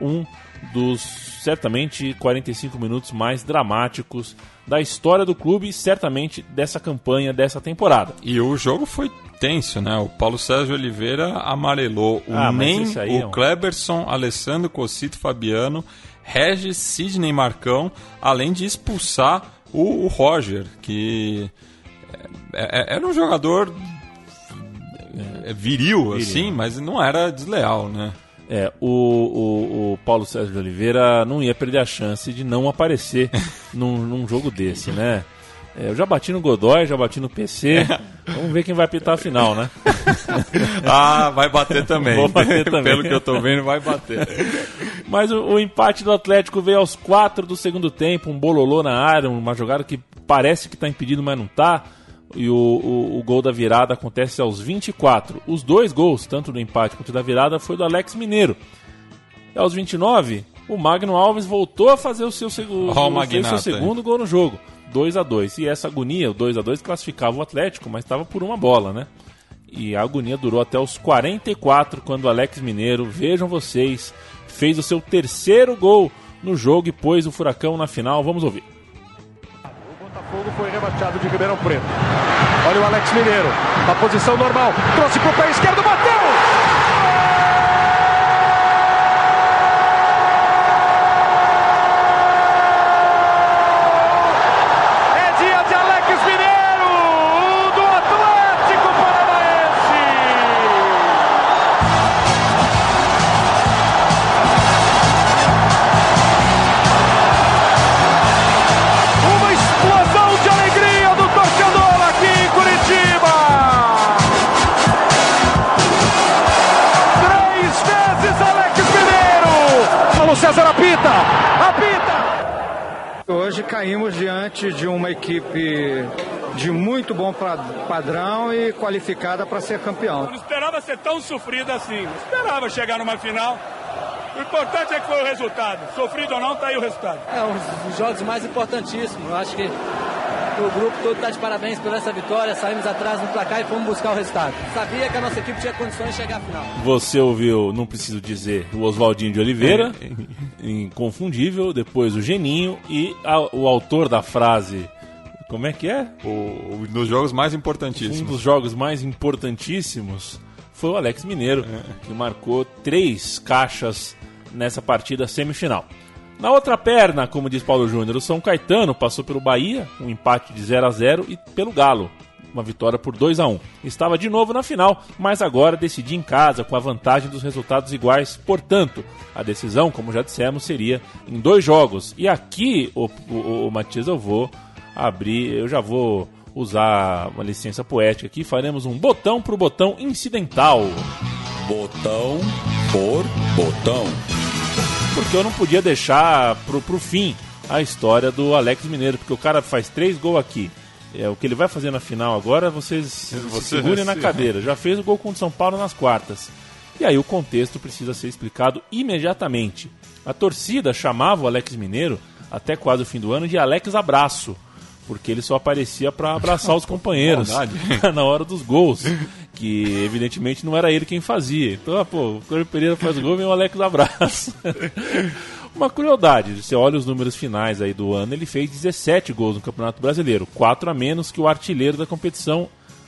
um dos certamente 45 minutos mais dramáticos da história do clube e certamente dessa campanha, dessa temporada. E o jogo foi tenso, né? O Paulo Sérgio Oliveira amarelou o Ah, Nem, aí é o um- Kleberson, Alessandro Cocito Fabiano, Regis, Sidney Marcão, além de expulsar o, o Roger, que é- é- era um jogador é, viril, assim, mas não era desleal, né? É, o, o, o Paulo Sérgio de Oliveira não ia perder a chance de não aparecer num, num jogo desse, né? É, eu já bati no Godoy, já bati no PC. Vamos ver quem vai apitar a final, né? Ah, vai bater também. Vou bater também. Pelo que eu tô vendo, vai bater. Mas o, o empate do Atlético veio aos 4 do segundo tempo, um bololô na área, uma jogada que parece que está impedido, mas não tá. E o, o, o gol da virada acontece aos 24. Os dois gols, tanto do empate quanto da virada, foi do Alex Mineiro. E aos 29, o Magno Alves voltou a fazer o seu, segu- Ó o fez seu segundo gol no jogo. 2 a 2 E essa agonia, o 2 a 2 classificava o Atlético, mas estava por uma bola, né? E a agonia durou até os 44, quando o Alex Mineiro, vejam vocês, fez o seu terceiro gol no jogo e pôs o Furacão na final. Vamos ouvir. O Botafogo foi rebaixado de Ribeirão Preto. Olha o Alex Mineiro. Na posição normal. Trouxe pro pé esquerdo, bateu! Caímos diante de uma equipe de muito bom pa- padrão e qualificada para ser campeão. Não esperava ser tão sofrida assim. Não esperava chegar numa final. O importante é que foi o resultado. Sofrido ou não, tá aí o resultado. É um dos jogos mais importantíssimos. Eu acho que O grupo todo está de parabéns por essa vitória. Saímos atrás no placar e fomos buscar o resultado. Sabia que a nossa equipe tinha condições de chegar à final. Você ouviu, não preciso dizer, o Oswaldinho de Oliveira, inconfundível, depois o Geninho e a, o autor da frase. Como é que é? O, o, dos jogos mais importantíssimos. Um dos jogos mais importantíssimos foi o Alex Mineiro, é. que marcou três caixas nessa partida semifinal. Na outra perna, como diz Paulo Júnior, o São Caetano passou pelo Bahia, um empate de 0 a 0 e pelo Galo, uma vitória por 2 a 1. Estava de novo na final, mas agora decidia em casa com a vantagem dos resultados iguais. Portanto, a decisão, como já dissemos, seria em dois jogos. E aqui, o, o, o Matias, eu vou abrir, eu já vou usar uma licença poética aqui, faremos um botão pro botão incidental. Botão por botão porque eu não podia deixar pro, pro fim a história do Alex Mineiro, porque o cara faz três gols aqui. É, o que ele vai fazer na final agora, vocês Você segurem na cadeira. Já fez o gol contra o São Paulo nas quartas. E aí o contexto precisa ser explicado imediatamente. A torcida chamava o Alex Mineiro, até quase o fim do ano, de Alex Abraço porque ele só aparecia para abraçar os companheiros na hora dos gols, que evidentemente não era ele quem fazia. Então, ah, pô, o Cláudio Pereira faz o gol e o Alex abraça. Uma crueldade, você olha os números finais aí do ano, ele fez 17 gols no Campeonato Brasileiro, 4 a menos que o artilheiro da competição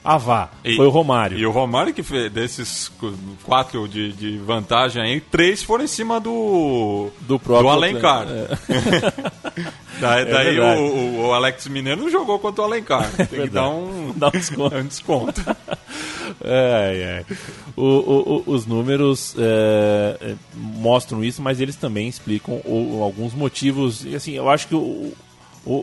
Avá. E, foi o Romário. E o Romário que fez desses quatro de, de vantagem aí, três foram em cima do do próprio do Alencar. É. daí, é daí o, o, Alex Mineiro não jogou contra o Alencar. Tem que dar um, dar um desconto. um desconto. é, é. O, o, os números é, é, mostram isso, mas eles também explicam alguns motivos. E assim, eu acho que o,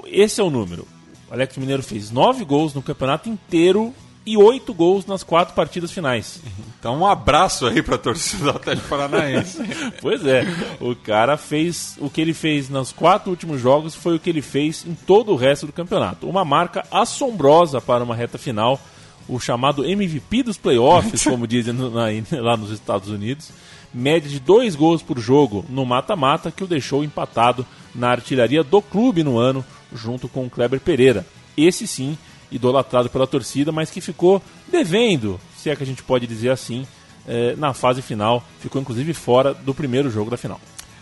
esse é o número. O Alex Mineiro fez nove gols no campeonato inteiro e oito gols nas quatro partidas finais. Então um abraço aí para a torcida do Atlético Paranaense. pois é, o cara fez o que ele fez nos quatro últimos jogos foi o que ele fez em todo o resto do campeonato. Uma marca assombrosa para uma reta final, o chamado MVP dos playoffs, como dizem no, na, lá nos Estados Unidos. Média de dois gols por jogo no mata-mata, que o deixou empatado na artilharia do clube no ano, junto com o Kleber Pereira. Esse sim idolatrado pela torcida, mas que ficou devendo, se é que a gente pode dizer assim, eh, na fase final. Ficou inclusive fora do primeiro jogo da final.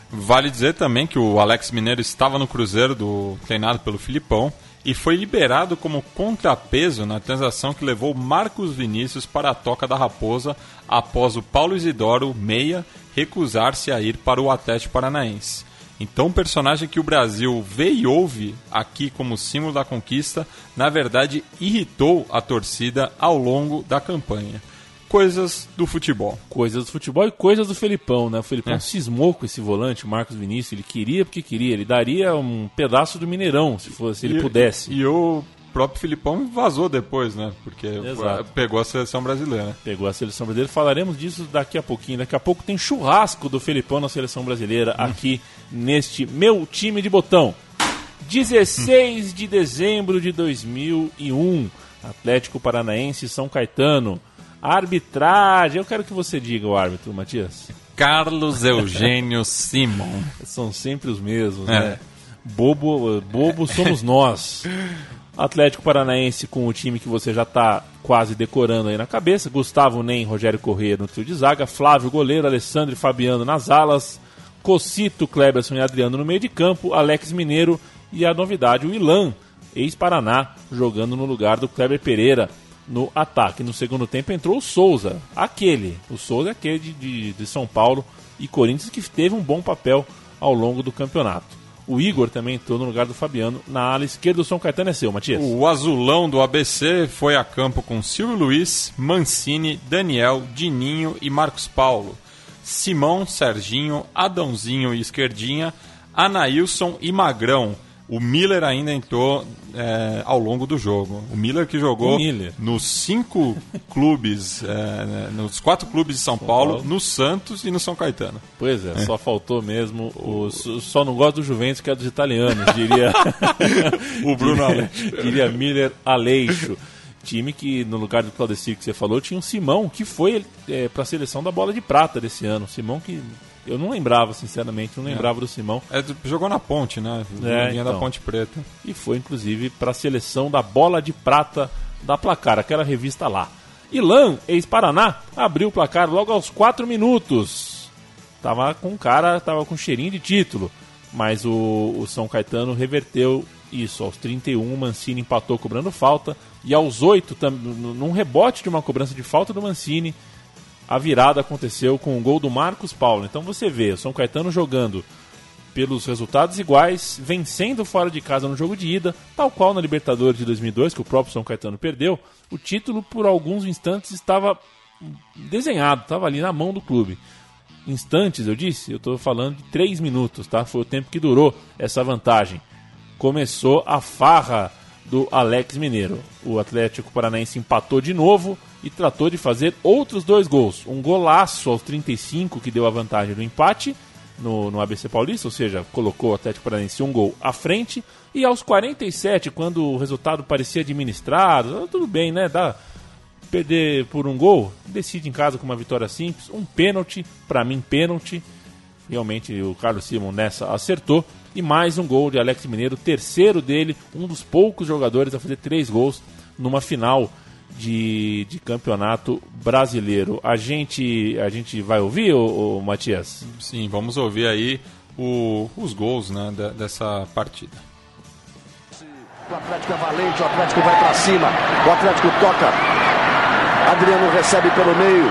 Vale dizer também que o Alex Mineiro estava no Cruzeiro, do, treinado pelo Filipão, e foi liberado como contrapeso na transação que levou Marcos Vinícius para a Toca da Raposa após o Paulo Isidoro, meia, recusar-se a ir para o Atlético Paranaense. Então, o personagem que o Brasil vê e ouve aqui como símbolo da conquista, na verdade, irritou a torcida ao longo da campanha. Coisas do futebol. Coisas do futebol e coisas do Felipão, né? O Felipão é. cismou com esse volante, o Marcos Vinícius. Ele queria porque queria. Ele daria um pedaço do Mineirão, se, fosse, se ele pudesse. E o próprio Filipão vazou depois, né? Porque Exato. pegou a seleção brasileira. Pegou a seleção brasileira. Falaremos disso daqui a pouquinho. Daqui a pouco tem churrasco do Filipão na seleção brasileira hum. aqui neste meu time de botão. 16 hum. de dezembro de 2001. Atlético Paranaense São Caetano. Arbitragem. Eu quero que você diga o árbitro, Matias. Carlos Eugênio Simon. São sempre os mesmos, é. né? Bobo, bobo somos nós. Atlético Paranaense com o time que você já está quase decorando aí na cabeça. Gustavo Nem, Rogério Corrêa no trio de zaga. Flávio goleiro, Alessandro e Fabiano nas alas. Cocito, Kleberson e Adriano no meio de campo. Alex Mineiro e a novidade, o Ilan, ex-Paraná, jogando no lugar do Kleber Pereira no ataque. No segundo tempo entrou o Souza, aquele. O Souza é aquele de, de, de São Paulo e Corinthians que teve um bom papel ao longo do campeonato. O Igor também entrou no lugar do Fabiano na ala esquerda. O São Caetano é seu, Matias. O azulão do ABC foi a campo com Silvio Luiz, Mancini, Daniel, Dininho e Marcos Paulo. Simão, Serginho, Adãozinho e Esquerdinha, Anailson e Magrão. O Miller ainda entrou é, ao longo do jogo. O Miller que jogou Miller. nos cinco clubes, é, nos quatro clubes de São, São Paulo, Paulo, no Santos e no São Caetano. Pois é, é. só faltou mesmo. O, só não gosto do Juventus, que é dos italianos, diria. o Bruno Aleixo. diria Miller Aleixo. Time que, no lugar do Claudecir que você falou, tinha um Simão, que foi é, para a seleção da bola de prata desse ano. Simão que Eu não lembrava, sinceramente, não lembrava é. do Simão. É, jogou na ponte, né? É, Vinha então. da Ponte Preta. E foi, inclusive, para a seleção da bola de prata da placar, aquela revista lá. Ilan, ex-Paraná, abriu o placar logo aos 4 minutos. Tava com cara, tava com cheirinho de título. Mas o, o São Caetano reverteu isso. Aos 31, o Mancini empatou cobrando falta. E aos 8, num rebote de uma cobrança de falta do Mancini, a virada aconteceu com o gol do Marcos Paulo. Então você vê o São Caetano jogando pelos resultados iguais, vencendo fora de casa no jogo de ida, tal qual na Libertadores de 2002, que o próprio São Caetano perdeu. O título, por alguns instantes, estava desenhado, estava ali na mão do clube. Instantes, eu disse, eu estou falando de 3 minutos, tá? Foi o tempo que durou essa vantagem começou a farra do Alex Mineiro. O Atlético Paranaense empatou de novo e tratou de fazer outros dois gols. Um golaço aos 35 que deu a vantagem do empate no, no ABC Paulista, ou seja, colocou o Atlético Paranaense um gol à frente. E aos 47, quando o resultado parecia administrado, tudo bem, né? Dá perder por um gol, decide em casa com uma vitória simples, um pênalti, para mim pênalti. Realmente o Carlos Simon nessa acertou e mais um gol de Alex Mineiro, terceiro dele, um dos poucos jogadores a fazer três gols numa final de, de campeonato brasileiro. A gente, a gente vai ouvir, o, Matias? Sim, vamos ouvir aí o, os gols né, dessa partida. O Atlético é valente, o Atlético vai para cima, o Atlético toca. Adriano recebe pelo meio.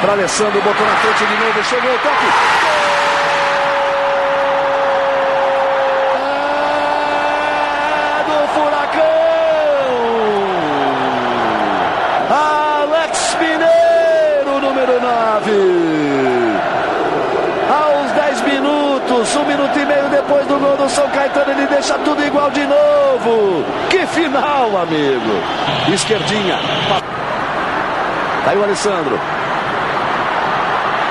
Para Alessandro, botou na frente de novo, chegou o toque. depois do gol do São Caetano, ele deixa tudo igual de novo. Que final, amigo. Esquerdinha. Aí o Alessandro.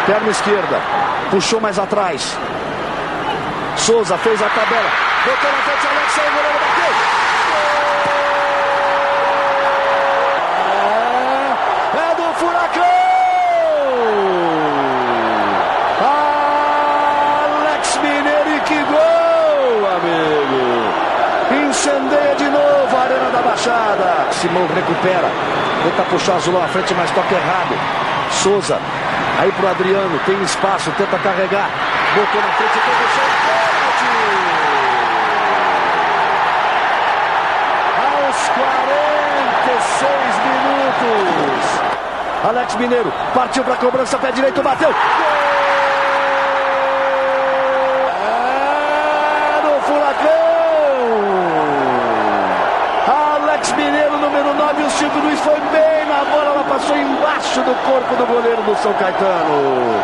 Perna esquerda. Puxou mais atrás. Souza fez a tabela. Botou na frente, Alex, saiu, goleiro bateu. Simão recupera. Tenta puxar o Azulão à frente, mas toca errado. Souza. Aí pro Adriano. Tem espaço. Tenta carregar. Botou na frente. Puxar o Aos 46 minutos. Alex Mineiro partiu para a cobrança, pé direito, bateu. Gol! Silvio Luiz foi bem na bola, ela passou embaixo do corpo do goleiro do São Caetano.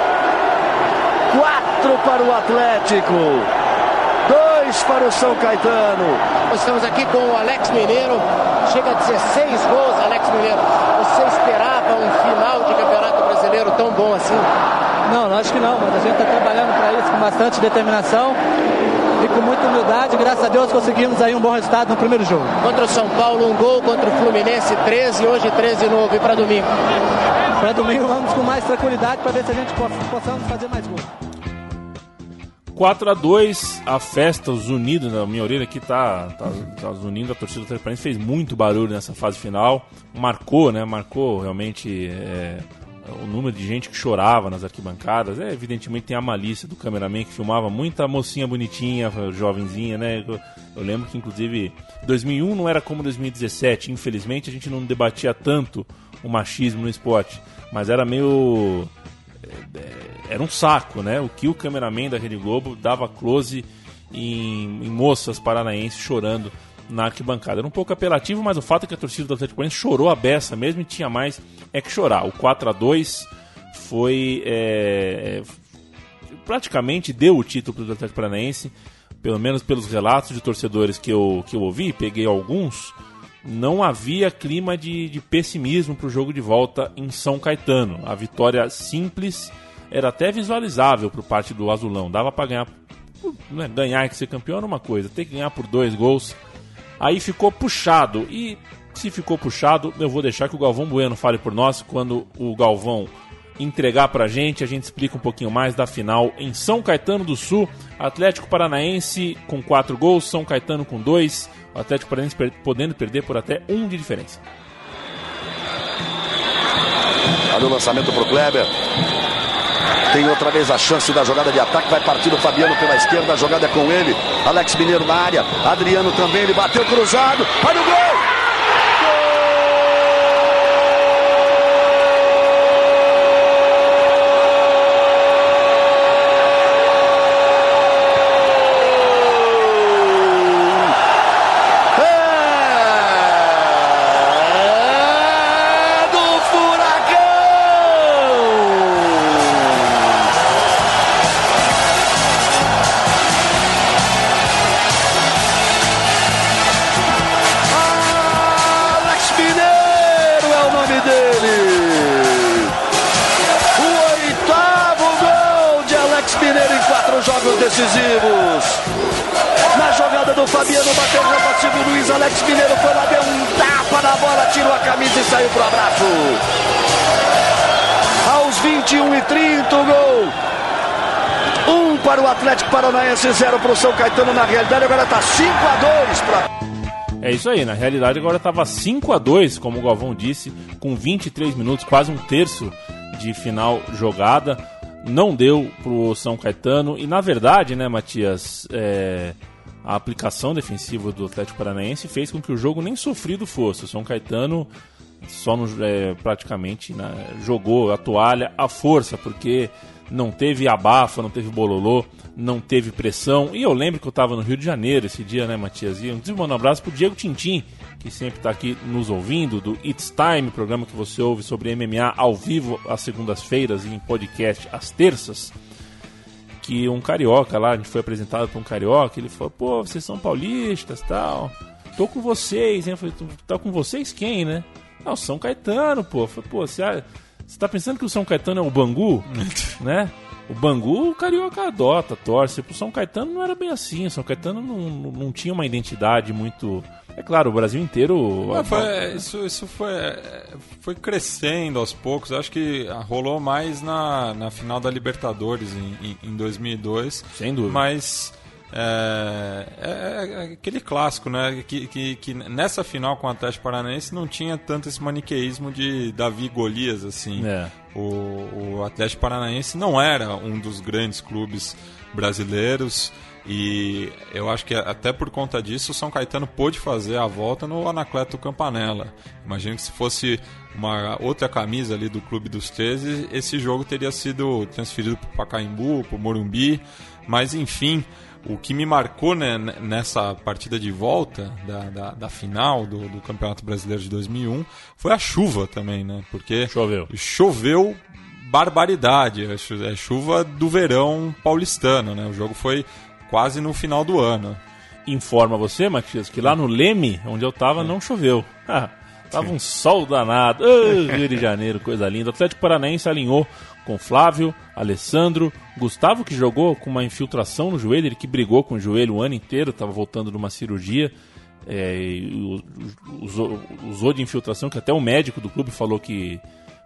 Quatro para o Atlético. Dois para o São Caetano. Estamos aqui com o Alex Mineiro. Chega a 16 gols, Alex Mineiro. Você esperava um final de campeonato brasileiro tão bom assim? Não, acho que não, mas a gente está trabalhando para isso com bastante determinação e com muita humildade, graças a Deus conseguimos aí um bom resultado no primeiro jogo. Contra o São Paulo, um gol, contra o Fluminense, 13, hoje 13 novo. E para domingo? Para domingo vamos com mais tranquilidade para ver se a gente possamos fazer mais gol. 4 a 2 a festa, os unidos, na minha orelha aqui tá, tá, tá unindo a torcida do Transparência, fez muito barulho nessa fase final, marcou, né, marcou realmente é, o número de gente que chorava nas arquibancadas. É, evidentemente tem a malícia do cameraman que filmava muita mocinha bonitinha, jovenzinha, né? Eu, eu lembro que inclusive 2001 não era como 2017, infelizmente a gente não debatia tanto o machismo no esporte, mas era meio é, era um saco, né? O que o cameraman da Rede Globo dava close em, em moças paranaenses chorando na arquibancada. Era um pouco apelativo, mas o fato é que a torcida do Atlético Paranaense chorou a beça mesmo e tinha mais é que chorar. O 4 a 2 foi é, praticamente deu o título para o Atlético Paranaense, pelo menos pelos relatos de torcedores que eu, que eu ouvi, peguei alguns. Não havia clima de, de pessimismo para o jogo de volta em São Caetano. A vitória simples era até visualizável por parte do Azulão. Dava para ganhar, né, ganhar e ser campeão era uma coisa, ter que ganhar por dois gols Aí ficou puxado. E se ficou puxado, eu vou deixar que o Galvão Bueno fale por nós quando o Galvão entregar pra gente, a gente explica um pouquinho mais da final em São Caetano do Sul. Atlético Paranaense com 4 gols, São Caetano com 2. O Atlético Paranaense per podendo perder por até um de diferença. Olha o lançamento pro Kleber. Tem outra vez a chance da jogada de ataque. Vai partir o Fabiano pela esquerda. A jogada é com ele. Alex Mineiro na área. Adriano também. Ele bateu cruzado. Olha o gol! Paranaense, zero para o São Caetano. Na realidade, agora está 5 a 2 para. É isso aí, na realidade agora estava 5 a 2 como o Galvão disse, com 23 minutos, quase um terço de final jogada não deu pro São Caetano. E na verdade, né, Matias, é, a aplicação defensiva do Atlético Paranaense fez com que o jogo nem sofrido fosse. O São Caetano só no, é, praticamente né, jogou a toalha à força, porque não teve abafa, não teve bololô, não teve pressão. E eu lembro que eu estava no Rio de Janeiro esse dia, né, Matias? E um abraço pro Diego Tintim, que sempre está aqui nos ouvindo, do It's Time, programa que você ouve sobre MMA ao vivo às segundas-feiras e em podcast às terças. Que um carioca lá, a gente foi apresentado por um carioca, ele falou: pô, vocês são paulistas tal. Tô com vocês, hein? Eu falei: tá com vocês quem, né? Não, São Caetano, pô. Eu falei, pô, você, você tá pensando que o São Caetano é o Bangu? né? O Bangu, o Carioca adota, torce. Pro São Caetano não era bem assim. O São Caetano não, não tinha uma identidade muito é claro, o Brasil inteiro. foi, isso isso foi, foi crescendo aos poucos. Acho que rolou mais na, na final da Libertadores em, em, em 2002. Sem dúvida. Mas. É, é, é, aquele clássico, né? Que, que, que, nessa final com o Atlético Paranaense não tinha tanto esse maniqueísmo de Davi Golias, assim. É. O, o Atlético Paranaense não era um dos grandes clubes brasileiros. E eu acho que até por conta disso o São Caetano pôde fazer a volta no Anacleto Campanella. Imagino que se fosse uma outra camisa ali do Clube dos 13, esse jogo teria sido transferido para o Pacaembu, para o Morumbi. Mas enfim, o que me marcou né, nessa partida de volta da, da, da final do, do, Campeonato Brasileiro de 2001 foi a chuva também, né? Porque choveu, choveu barbaridade, é chuva do verão paulistano, né? O jogo foi quase no final do ano. Informa você, Matias, que lá no Leme, onde eu tava, não choveu. Ah, tava um sol danado. Oh, Rio de Janeiro, coisa linda. O Atlético Paranaense alinhou com Flávio, Alessandro, Gustavo, que jogou com uma infiltração no joelho, ele que brigou com o joelho o ano inteiro, estava voltando de uma cirurgia. É, usou, usou de infiltração, que até o médico do clube falou que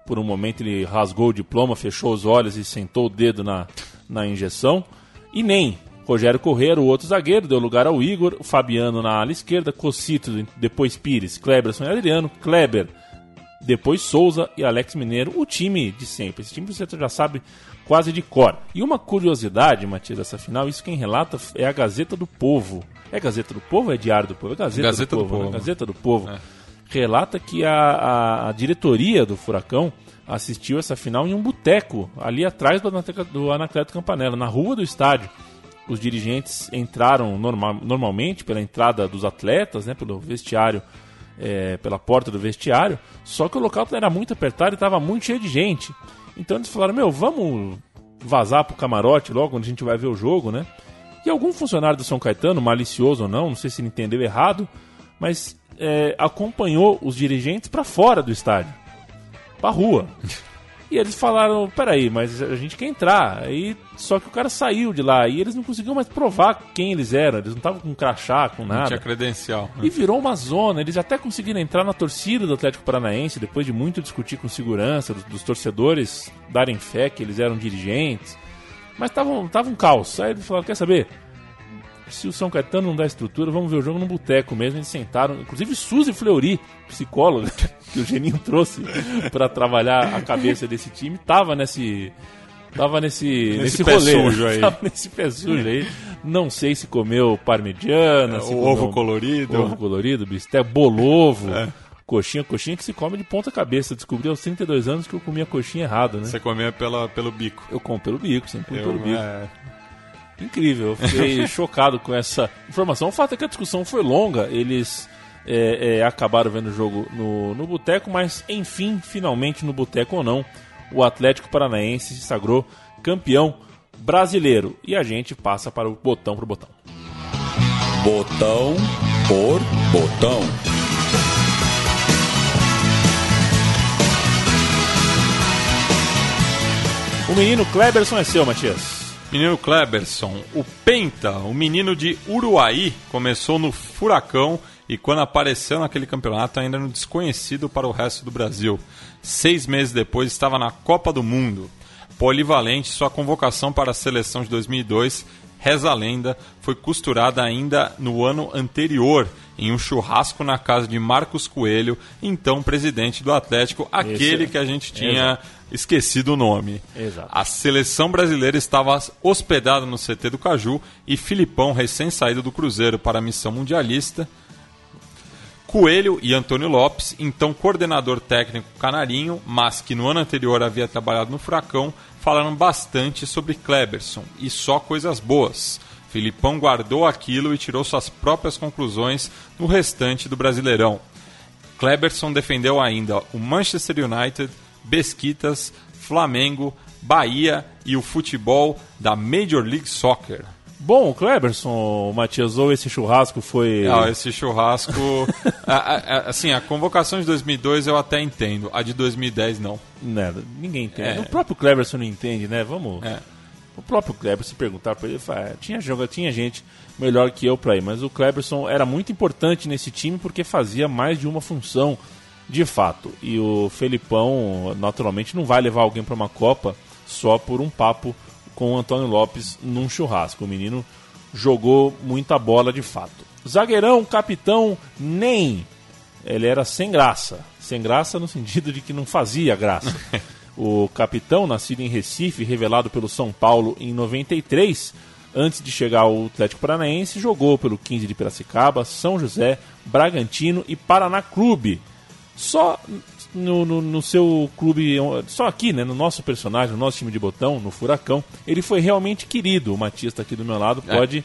por um momento ele rasgou o diploma, fechou os olhos e sentou o dedo na, na injeção. E nem Rogério Correia, o outro zagueiro, deu lugar ao Igor, o Fabiano na ala esquerda, Cocito, depois Pires, Kleberson e Adriano, Kleber, depois Souza e Alex Mineiro, o time de sempre. Esse time você já sabe quase de cor. E uma curiosidade, Matias, dessa final, isso quem relata é a Gazeta do Povo. É Gazeta do Povo ou é Diário do Povo? É Gazeta, Gazeta do, do, Povo. Né? Gazeta do Povo. É. Relata que a, a, a, diretoria do Furacão assistiu essa final em um boteco, ali atrás do, do Anacleto Campanella, na rua do estádio os dirigentes entraram normal, normalmente pela entrada dos atletas, né, pelo vestiário, é, pela porta do vestiário, só que o local era muito apertado e estava muito cheio de gente. Então eles falaram: Meu, vamos vazar pro camarote logo onde a gente vai ver o jogo, né? E algum funcionário do São Caetano, malicioso ou não, não sei se ele entendeu errado, mas é, acompanhou os dirigentes para fora do estádio, para rua. E eles falaram, peraí, mas a gente quer entrar. Aí, só que o cara saiu de lá e eles não conseguiam mais provar quem eles eram. Eles não estavam com crachá, com nada. Não tinha credencial. E virou uma zona. Eles até conseguiram entrar na torcida do Atlético Paranaense, depois de muito discutir com segurança, dos, dos torcedores darem fé que eles eram dirigentes. Mas tava, tava um caos. Aí eles falaram, quer saber? Se o São Caetano não dá estrutura, vamos ver o jogo no boteco mesmo. Eles sentaram, inclusive Suzy Fleury, psicóloga, que o Geninho trouxe para trabalhar a cabeça desse time, tava nesse. Tava nesse, nesse, nesse pé rolê. sujo aí. Tava nesse pé sujo aí. Não sei se comeu parmegiana, É, se comeu ovo colorido. Ovo colorido, bisté, bolovo. Coxinha, coxinha que se come de ponta cabeça. Descobri aos 32 anos que eu comia coxinha errado, né? Você comia pela, pelo bico. Eu como pelo bico, sempre comi Eu, pelo bico. é, Incrível, eu fiquei chocado com essa informação. O fato é que a discussão foi longa, eles é, é, acabaram vendo o jogo no, no boteco, mas enfim, finalmente no boteco ou não, o Atlético Paranaense se sagrou campeão brasileiro. E a gente passa para o botão pro botão. Botão por botão. O menino Kleberson é seu, Matias. Menino Kleberson, o Penta, o menino de Uruaí, começou no Furacão e quando apareceu naquele campeonato ainda era um desconhecido para o resto do Brasil. Seis meses depois estava na Copa do Mundo. Polivalente, sua convocação para a seleção de 2002, reza a lenda, foi costurada ainda no ano anterior, em um churrasco na casa de Marcos Coelho, então presidente do Atlético, aquele que a gente tinha esquecido o nome. Exato. A seleção brasileira estava hospedada no CT do Caju e Filipão, recém-saído do Cruzeiro para a missão mundialista. Coelho e Antônio Lopes, então coordenador técnico canarinho, mas que no ano anterior havia trabalhado no Furacão, falaram bastante sobre Kleberson e só coisas boas. Filipão guardou aquilo e tirou suas próprias conclusões no restante do Brasileirão. Kleberson defendeu ainda o Manchester United, Besquitas, Flamengo, Bahia e o futebol da Major League Soccer. Bom, Kleberson, Matias, ou esse churrasco foi. Ah, esse churrasco. a- a- assim, a convocação de 2002 eu até entendo, a de 2010 não. Nada, ninguém entende. É. O próprio Kleberson não entende, né? Vamos. É. O próprio Kleberson, se perguntar pra ele, ele fala, "Ah, tinha, joga, tinha gente melhor que eu pra ir, mas o Kleberson era muito importante nesse time porque fazia mais de uma função de fato. E o Felipão, naturalmente, não vai levar alguém pra uma Copa só por um papo com o Antônio Lopes num churrasco. O menino jogou muita bola de fato. Zagueirão, capitão, nem. Ele era sem graça. Sem graça no sentido de que não fazia graça. O capitão, nascido em Recife, revelado pelo São Paulo em 93, antes de chegar ao Atlético Paranaense, jogou pelo 15 de Piracicaba, São José, Bragantino e Paraná Clube. Só no, no- no seu clube, só aqui, né, no nosso personagem, no nosso time de botão, no Furacão, ele foi realmente querido. O Matias está aqui do meu lado, É. pode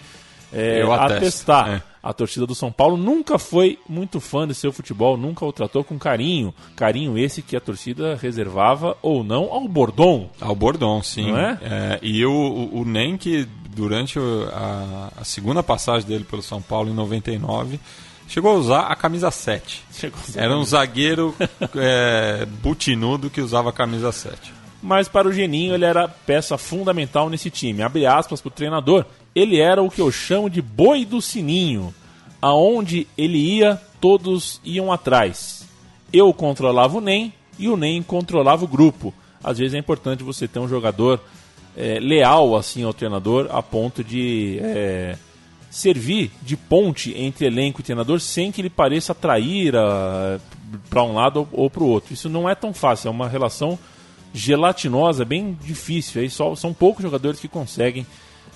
é, atesto, atestar. é. A torcida do São Paulo nunca foi muito fã de seu futebol, nunca o tratou com carinho. Carinho esse que a torcida reservava ou não ao Bordon. Ao Bordon, sim. Não é? e o, o, que durante a, a segunda passagem dele pelo São Paulo, em 99, chegou a usar a camisa 7. Chegou a Era um zagueiro é, butinudo que usava a camisa 7. Mas para o Geninho ele era peça fundamental nesse time. Abre aspas para o treinador. Ele era o que eu chamo de boi do sininho. Aonde ele ia, todos iam atrás. Eu controlava o NEM e o NEM controlava o grupo. Às vezes é importante você ter um jogador é, leal assim ao treinador a ponto de é, servir de ponte entre elenco e treinador sem que ele pareça atrair para um lado ou para o outro. Isso não é tão fácil, é uma relação gelatinosa, bem difícil. Aí só, são poucos jogadores que conseguem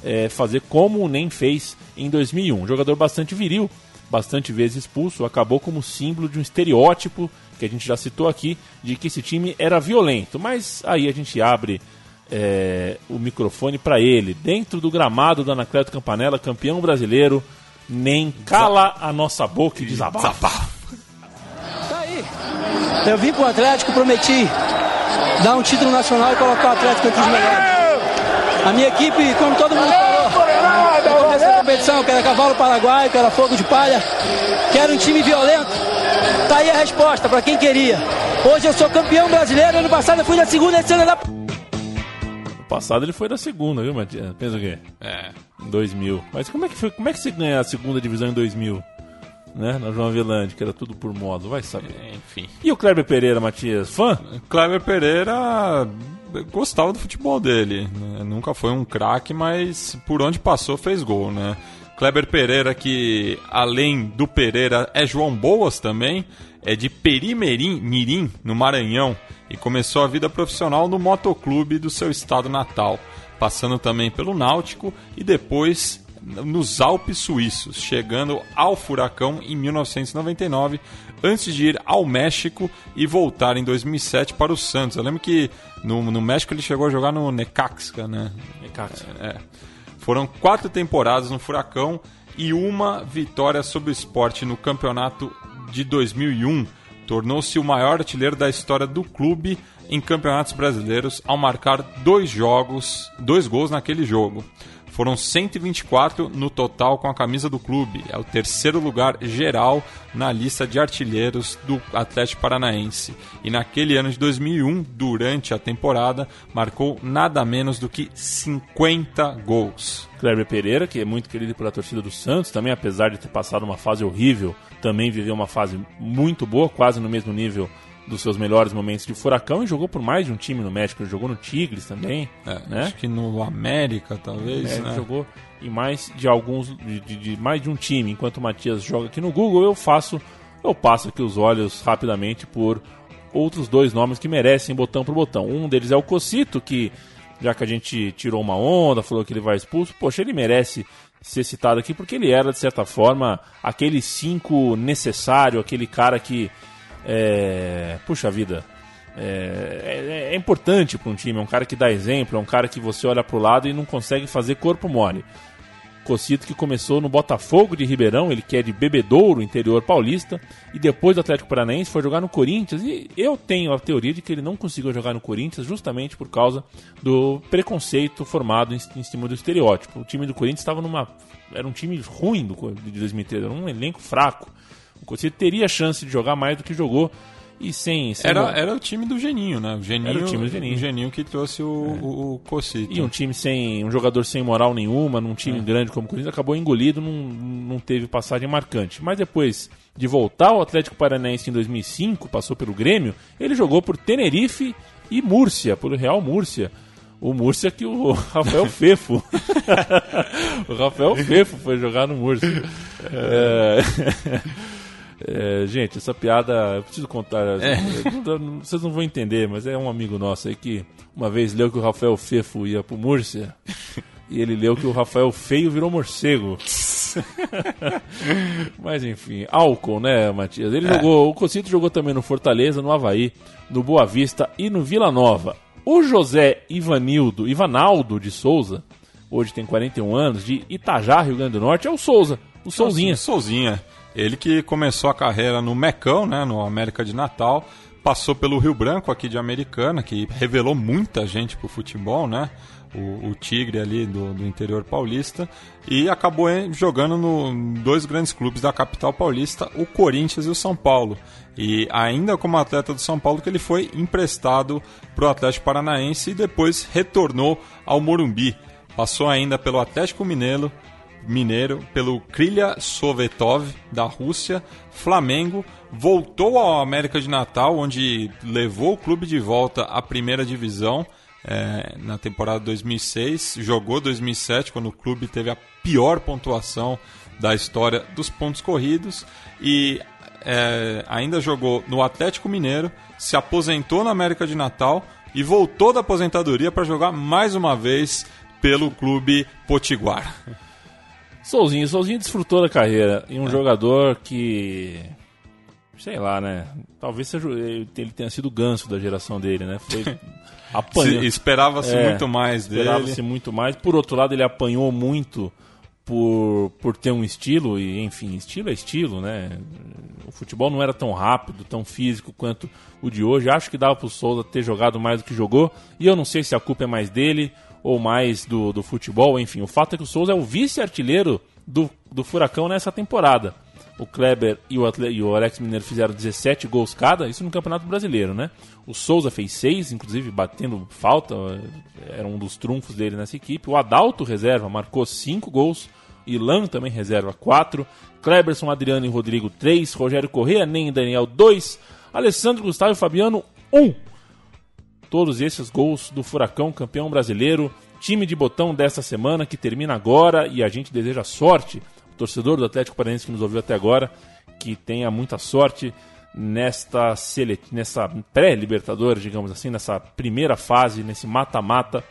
é, fazer como o NEM fez em 2001. Um jogador bastante viril, bastante vezes expulso, acabou como símbolo de um estereótipo que a gente já citou aqui, de que esse time era violento. Mas aí a gente abre é, o microfone para ele. Dentro do gramado do Anacleto Campanella, campeão brasileiro, nem cala a nossa boca e desabafa. Tá aí. Eu vim pro Atlético, prometi dar um título nacional e colocar o Atlético entre os melhores. A minha equipe, como todo mundo falou, no começo da competição, que era cavalo paraguaio, que era fogo de palha, que era um time violento. Tá aí a resposta para quem queria. Hoje eu sou campeão brasileiro, ano passado eu fui na segunda, esse ano é da... Passado ele foi da segunda, viu, Matias? Pensa o quê? É. Em 2000. Mas como é que foi? Como é que você ganha a segunda divisão em 2000? Né? Na João Avelange, que era tudo por modo, vai saber. É, enfim. E o Kleber Pereira, Matias, fã? Kleber Pereira gostava do futebol dele. né? Nunca foi um craque, mas por onde passou fez gol, né? Kleber Pereira, que além do Pereira é João Boas também, é de Perimirim, Mirim, no Maranhão, e começou a vida profissional no motoclube do seu estado natal, passando também pelo Náutico e depois nos Alpes Suíços, chegando ao Furacão em 1999, antes de ir ao México e voltar em 2007 para o Santos. Eu lembro que no, no México ele chegou a jogar no Necaxa, né? Necaxa. É. Foram quatro temporadas no Furacão e uma vitória sobre o esporte no campeonato de 2001. Tornou-se o maior artilheiro da história do clube em campeonatos brasileiros ao marcar dois jogos, dois gols naquele jogo. Foram 124 no total com a camisa do clube. É o terceiro lugar geral na lista de artilheiros do Atlético Paranaense. E naquele ano de 2001, durante a temporada, marcou nada menos do que 50 gols. Kleber Pereira, que é muito querido pela torcida do Santos, também apesar de ter passado uma fase horrível, também viveu uma fase muito boa, quase no mesmo nível dos seus melhores momentos de furacão e jogou por mais de um time no México. Ele jogou no Tigres também. É, né? Acho que no América, talvez. É, ele né? jogou em mais de alguns de, de- de mais de um time. Enquanto o Matias joga aqui no Google, eu faço eu passo aqui os olhos rapidamente por outros dois nomes que merecem botão por botão. Um deles é o Cocito, que já que a gente tirou uma onda, falou que ele vai expulso, poxa, ele merece ser citado aqui porque ele era de certa forma aquele cinco necessário, aquele cara que é, puxa vida, é, é- é importante para um time, é um cara que dá exemplo, é um cara que você olha para o lado e não consegue fazer corpo mole. Cocito que começou no Botafogo de Ribeirão, ele que é de Bebedouro, interior paulista, e depois do Atlético Paranaense foi jogar no Corinthians. E eu tenho a teoria de que ele não conseguiu jogar no Corinthians justamente por causa do preconceito formado em, em cima do estereótipo. O time do Corinthians estava numa. Era um time ruim do, de 2013, era um elenco fraco. O Cocito teria chance de jogar mais do que jogou. E sem. sem Era, era o time do Geninho, né? O Geninho, Era o time do Geninho. o Geninho que trouxe o, o, o Cocito. E um time sem. um jogador sem moral nenhuma, num time grande como o Corinthians, acabou engolido, não, não teve passagem marcante. Mas depois de voltar ao Atlético Paranaense em 2005, passou pelo Grêmio, ele jogou por Tenerife e Múrcia, por Real Múrcia. O Múrcia que o Rafael Fefo. o Rafael Fefo foi jogar no Múrcia. É... É, gente, essa piada eu preciso contar. Não- Vocês não vão entender, mas é um amigo nosso aí que uma vez leu que o Rafael Fefo ia pro Múrcia e ele leu que o Rafael Feio virou morcego. mas enfim, álcool, né, Matias? Ele jogou, o Cocito jogou também no Fortaleza, no Havaí, no Boa Vista e no Vila Nova. O José Ivanildo, Ivanaldo de Souza, hoje tem 41 anos, de Itajá, Rio Grande do Norte, é o Souza, o Souzinha. Souzinha. Ele que começou a carreira no Mecão, né, no América de Natal, passou pelo Rio Branco aqui de Americana, que revelou muita gente pro futebol, né? O, o Tigre ali do, do interior paulista e acabou jogando no dois grandes clubes da capital paulista, o Corinthians e o São Paulo. E ainda como atleta do São Paulo que ele foi emprestado pro Atlético Paranaense e depois retornou ao Morumbi. Passou ainda pelo Atlético Mineiro, Mineiro, pelo Krylia Sovetov da Rússia, Flamengo, voltou ao América de Natal, onde levou o clube de volta à primeira divisão eh, na temporada 2006, jogou 2007 quando o clube teve a pior pontuação da história dos pontos corridos e eh, ainda jogou no Atlético Mineiro, se aposentou na América de Natal e voltou da aposentadoria para jogar mais uma vez pelo clube Potiguar. Souzinho, Souzinho desfrutou da carreira e um jogador que sei lá, né? Talvez seja ele tenha sido o ganso da geração dele, né? Foi apanhou. Se- esperava-se muito mais dele. Esperava-se muito mais. Por outro lado, ele apanhou muito por, por ter um estilo e, enfim, estilo é estilo, né? O futebol não era tão rápido, tão físico quanto o de hoje. Acho que dava pro Souza ter jogado mais do que jogou. E eu não sei se a culpa é mais dele ou mais do, do futebol. Enfim, o fato é que o Souza é o vice-artilheiro do, do Furacão nessa temporada. O Kleber e o, e o Alex Mineiro fizeram 17 gols cada, isso no Campeonato Brasileiro, né? O Souza fez 6, inclusive batendo falta, era um dos trunfos dele nessa equipe. O Adalto, reserva, marcou 5 gols. Ilan também reserva 4. Kleberson, Adriano e Rodrigo 3. Rogério Corrêa, nem Daniel 2. Alessandro Gustavo e Fabiano 1. Todos esses gols do Furacão, campeão brasileiro. Time de botão dessa semana que termina agora e a gente deseja sorte. O torcedor do Atlético Paranaense que nos ouviu até agora, que tenha muita sorte nesta, nessa pré-Libertadores, digamos assim, nessa primeira fase, nesse mata-mata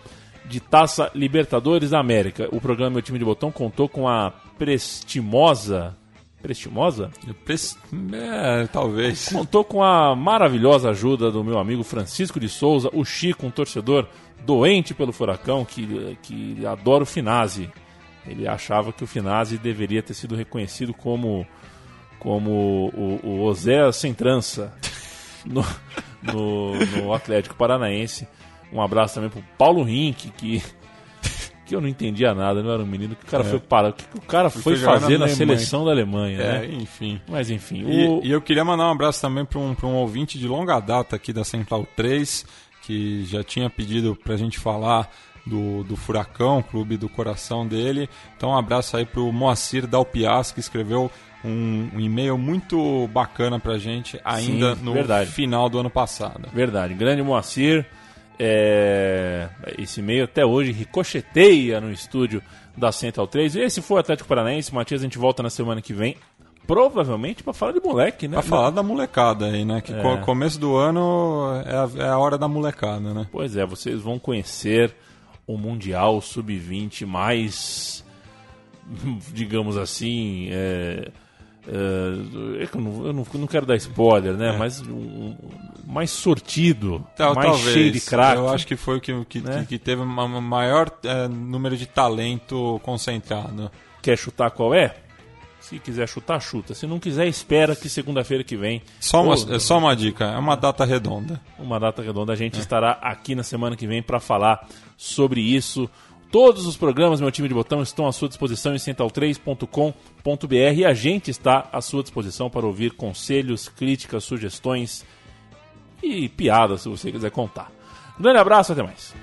de Taça Libertadores da América. O programa Meu Time de Botão contou com a prestimosa. Prestimosa? Pres... É, talvez. Contou com a maravilhosa ajuda do meu amigo Francisco de Souza, o Chico, um torcedor doente pelo Furacão, que, que adora o Finazzi. Ele achava que o Finazzi deveria ter sido reconhecido como, como o, o Osé sem trança no, no, no Atlético Paranaense. Um abraço também pro Paulo Rink, que, que eu não entendia nada, não era um menino. que o cara é. foi parar? O que, que o cara foi, foi fazer na, na seleção da Alemanha, é, né? enfim. Mas enfim. O... E, e, eu queria mandar um abraço também para um, um ouvinte de longa data aqui da Central 3, que já tinha pedido pra gente falar do, do Furacão, clube do coração dele. Então um abraço aí pro Moacir Dalpias, que escreveu um, um, e-mail muito bacana pra gente ainda Sim, no verdade. final do ano passado. Verdade. Grande Moacir. É, esse e-mail até hoje ricocheteia no estúdio da Central 3. Esse foi o Atlético Paranaense. Matias, a gente volta na semana que vem. Provavelmente para falar de moleque, né? Pra falar da molecada aí, né? Que é. começo do ano é a, é a hora da molecada, né? Pois é, vocês vão conhecer o Mundial Sub-20 mais, digamos assim, é, eu, não, eu, não, quero dar spoiler, né? É. Mas um, mais sortido, Tal, mais talvez. cheio de craque. Eu acho que foi o que, que, né? que teve um maior é, número de talento concentrado. Quer chutar qual é? Se quiser chutar, chuta. Se não quiser, espera que segunda-feira que vem. Só uma, ou, é só uma dica, é uma data redonda. Uma data redonda. A gente é. estará aqui na semana que vem para falar sobre isso. Todos os programas Meu Time de Botão estão à sua disposição em central3.com.br e a gente está à sua disposição para ouvir conselhos, críticas, sugestões e piadas, se você quiser contar. Um grande abraço, até mais.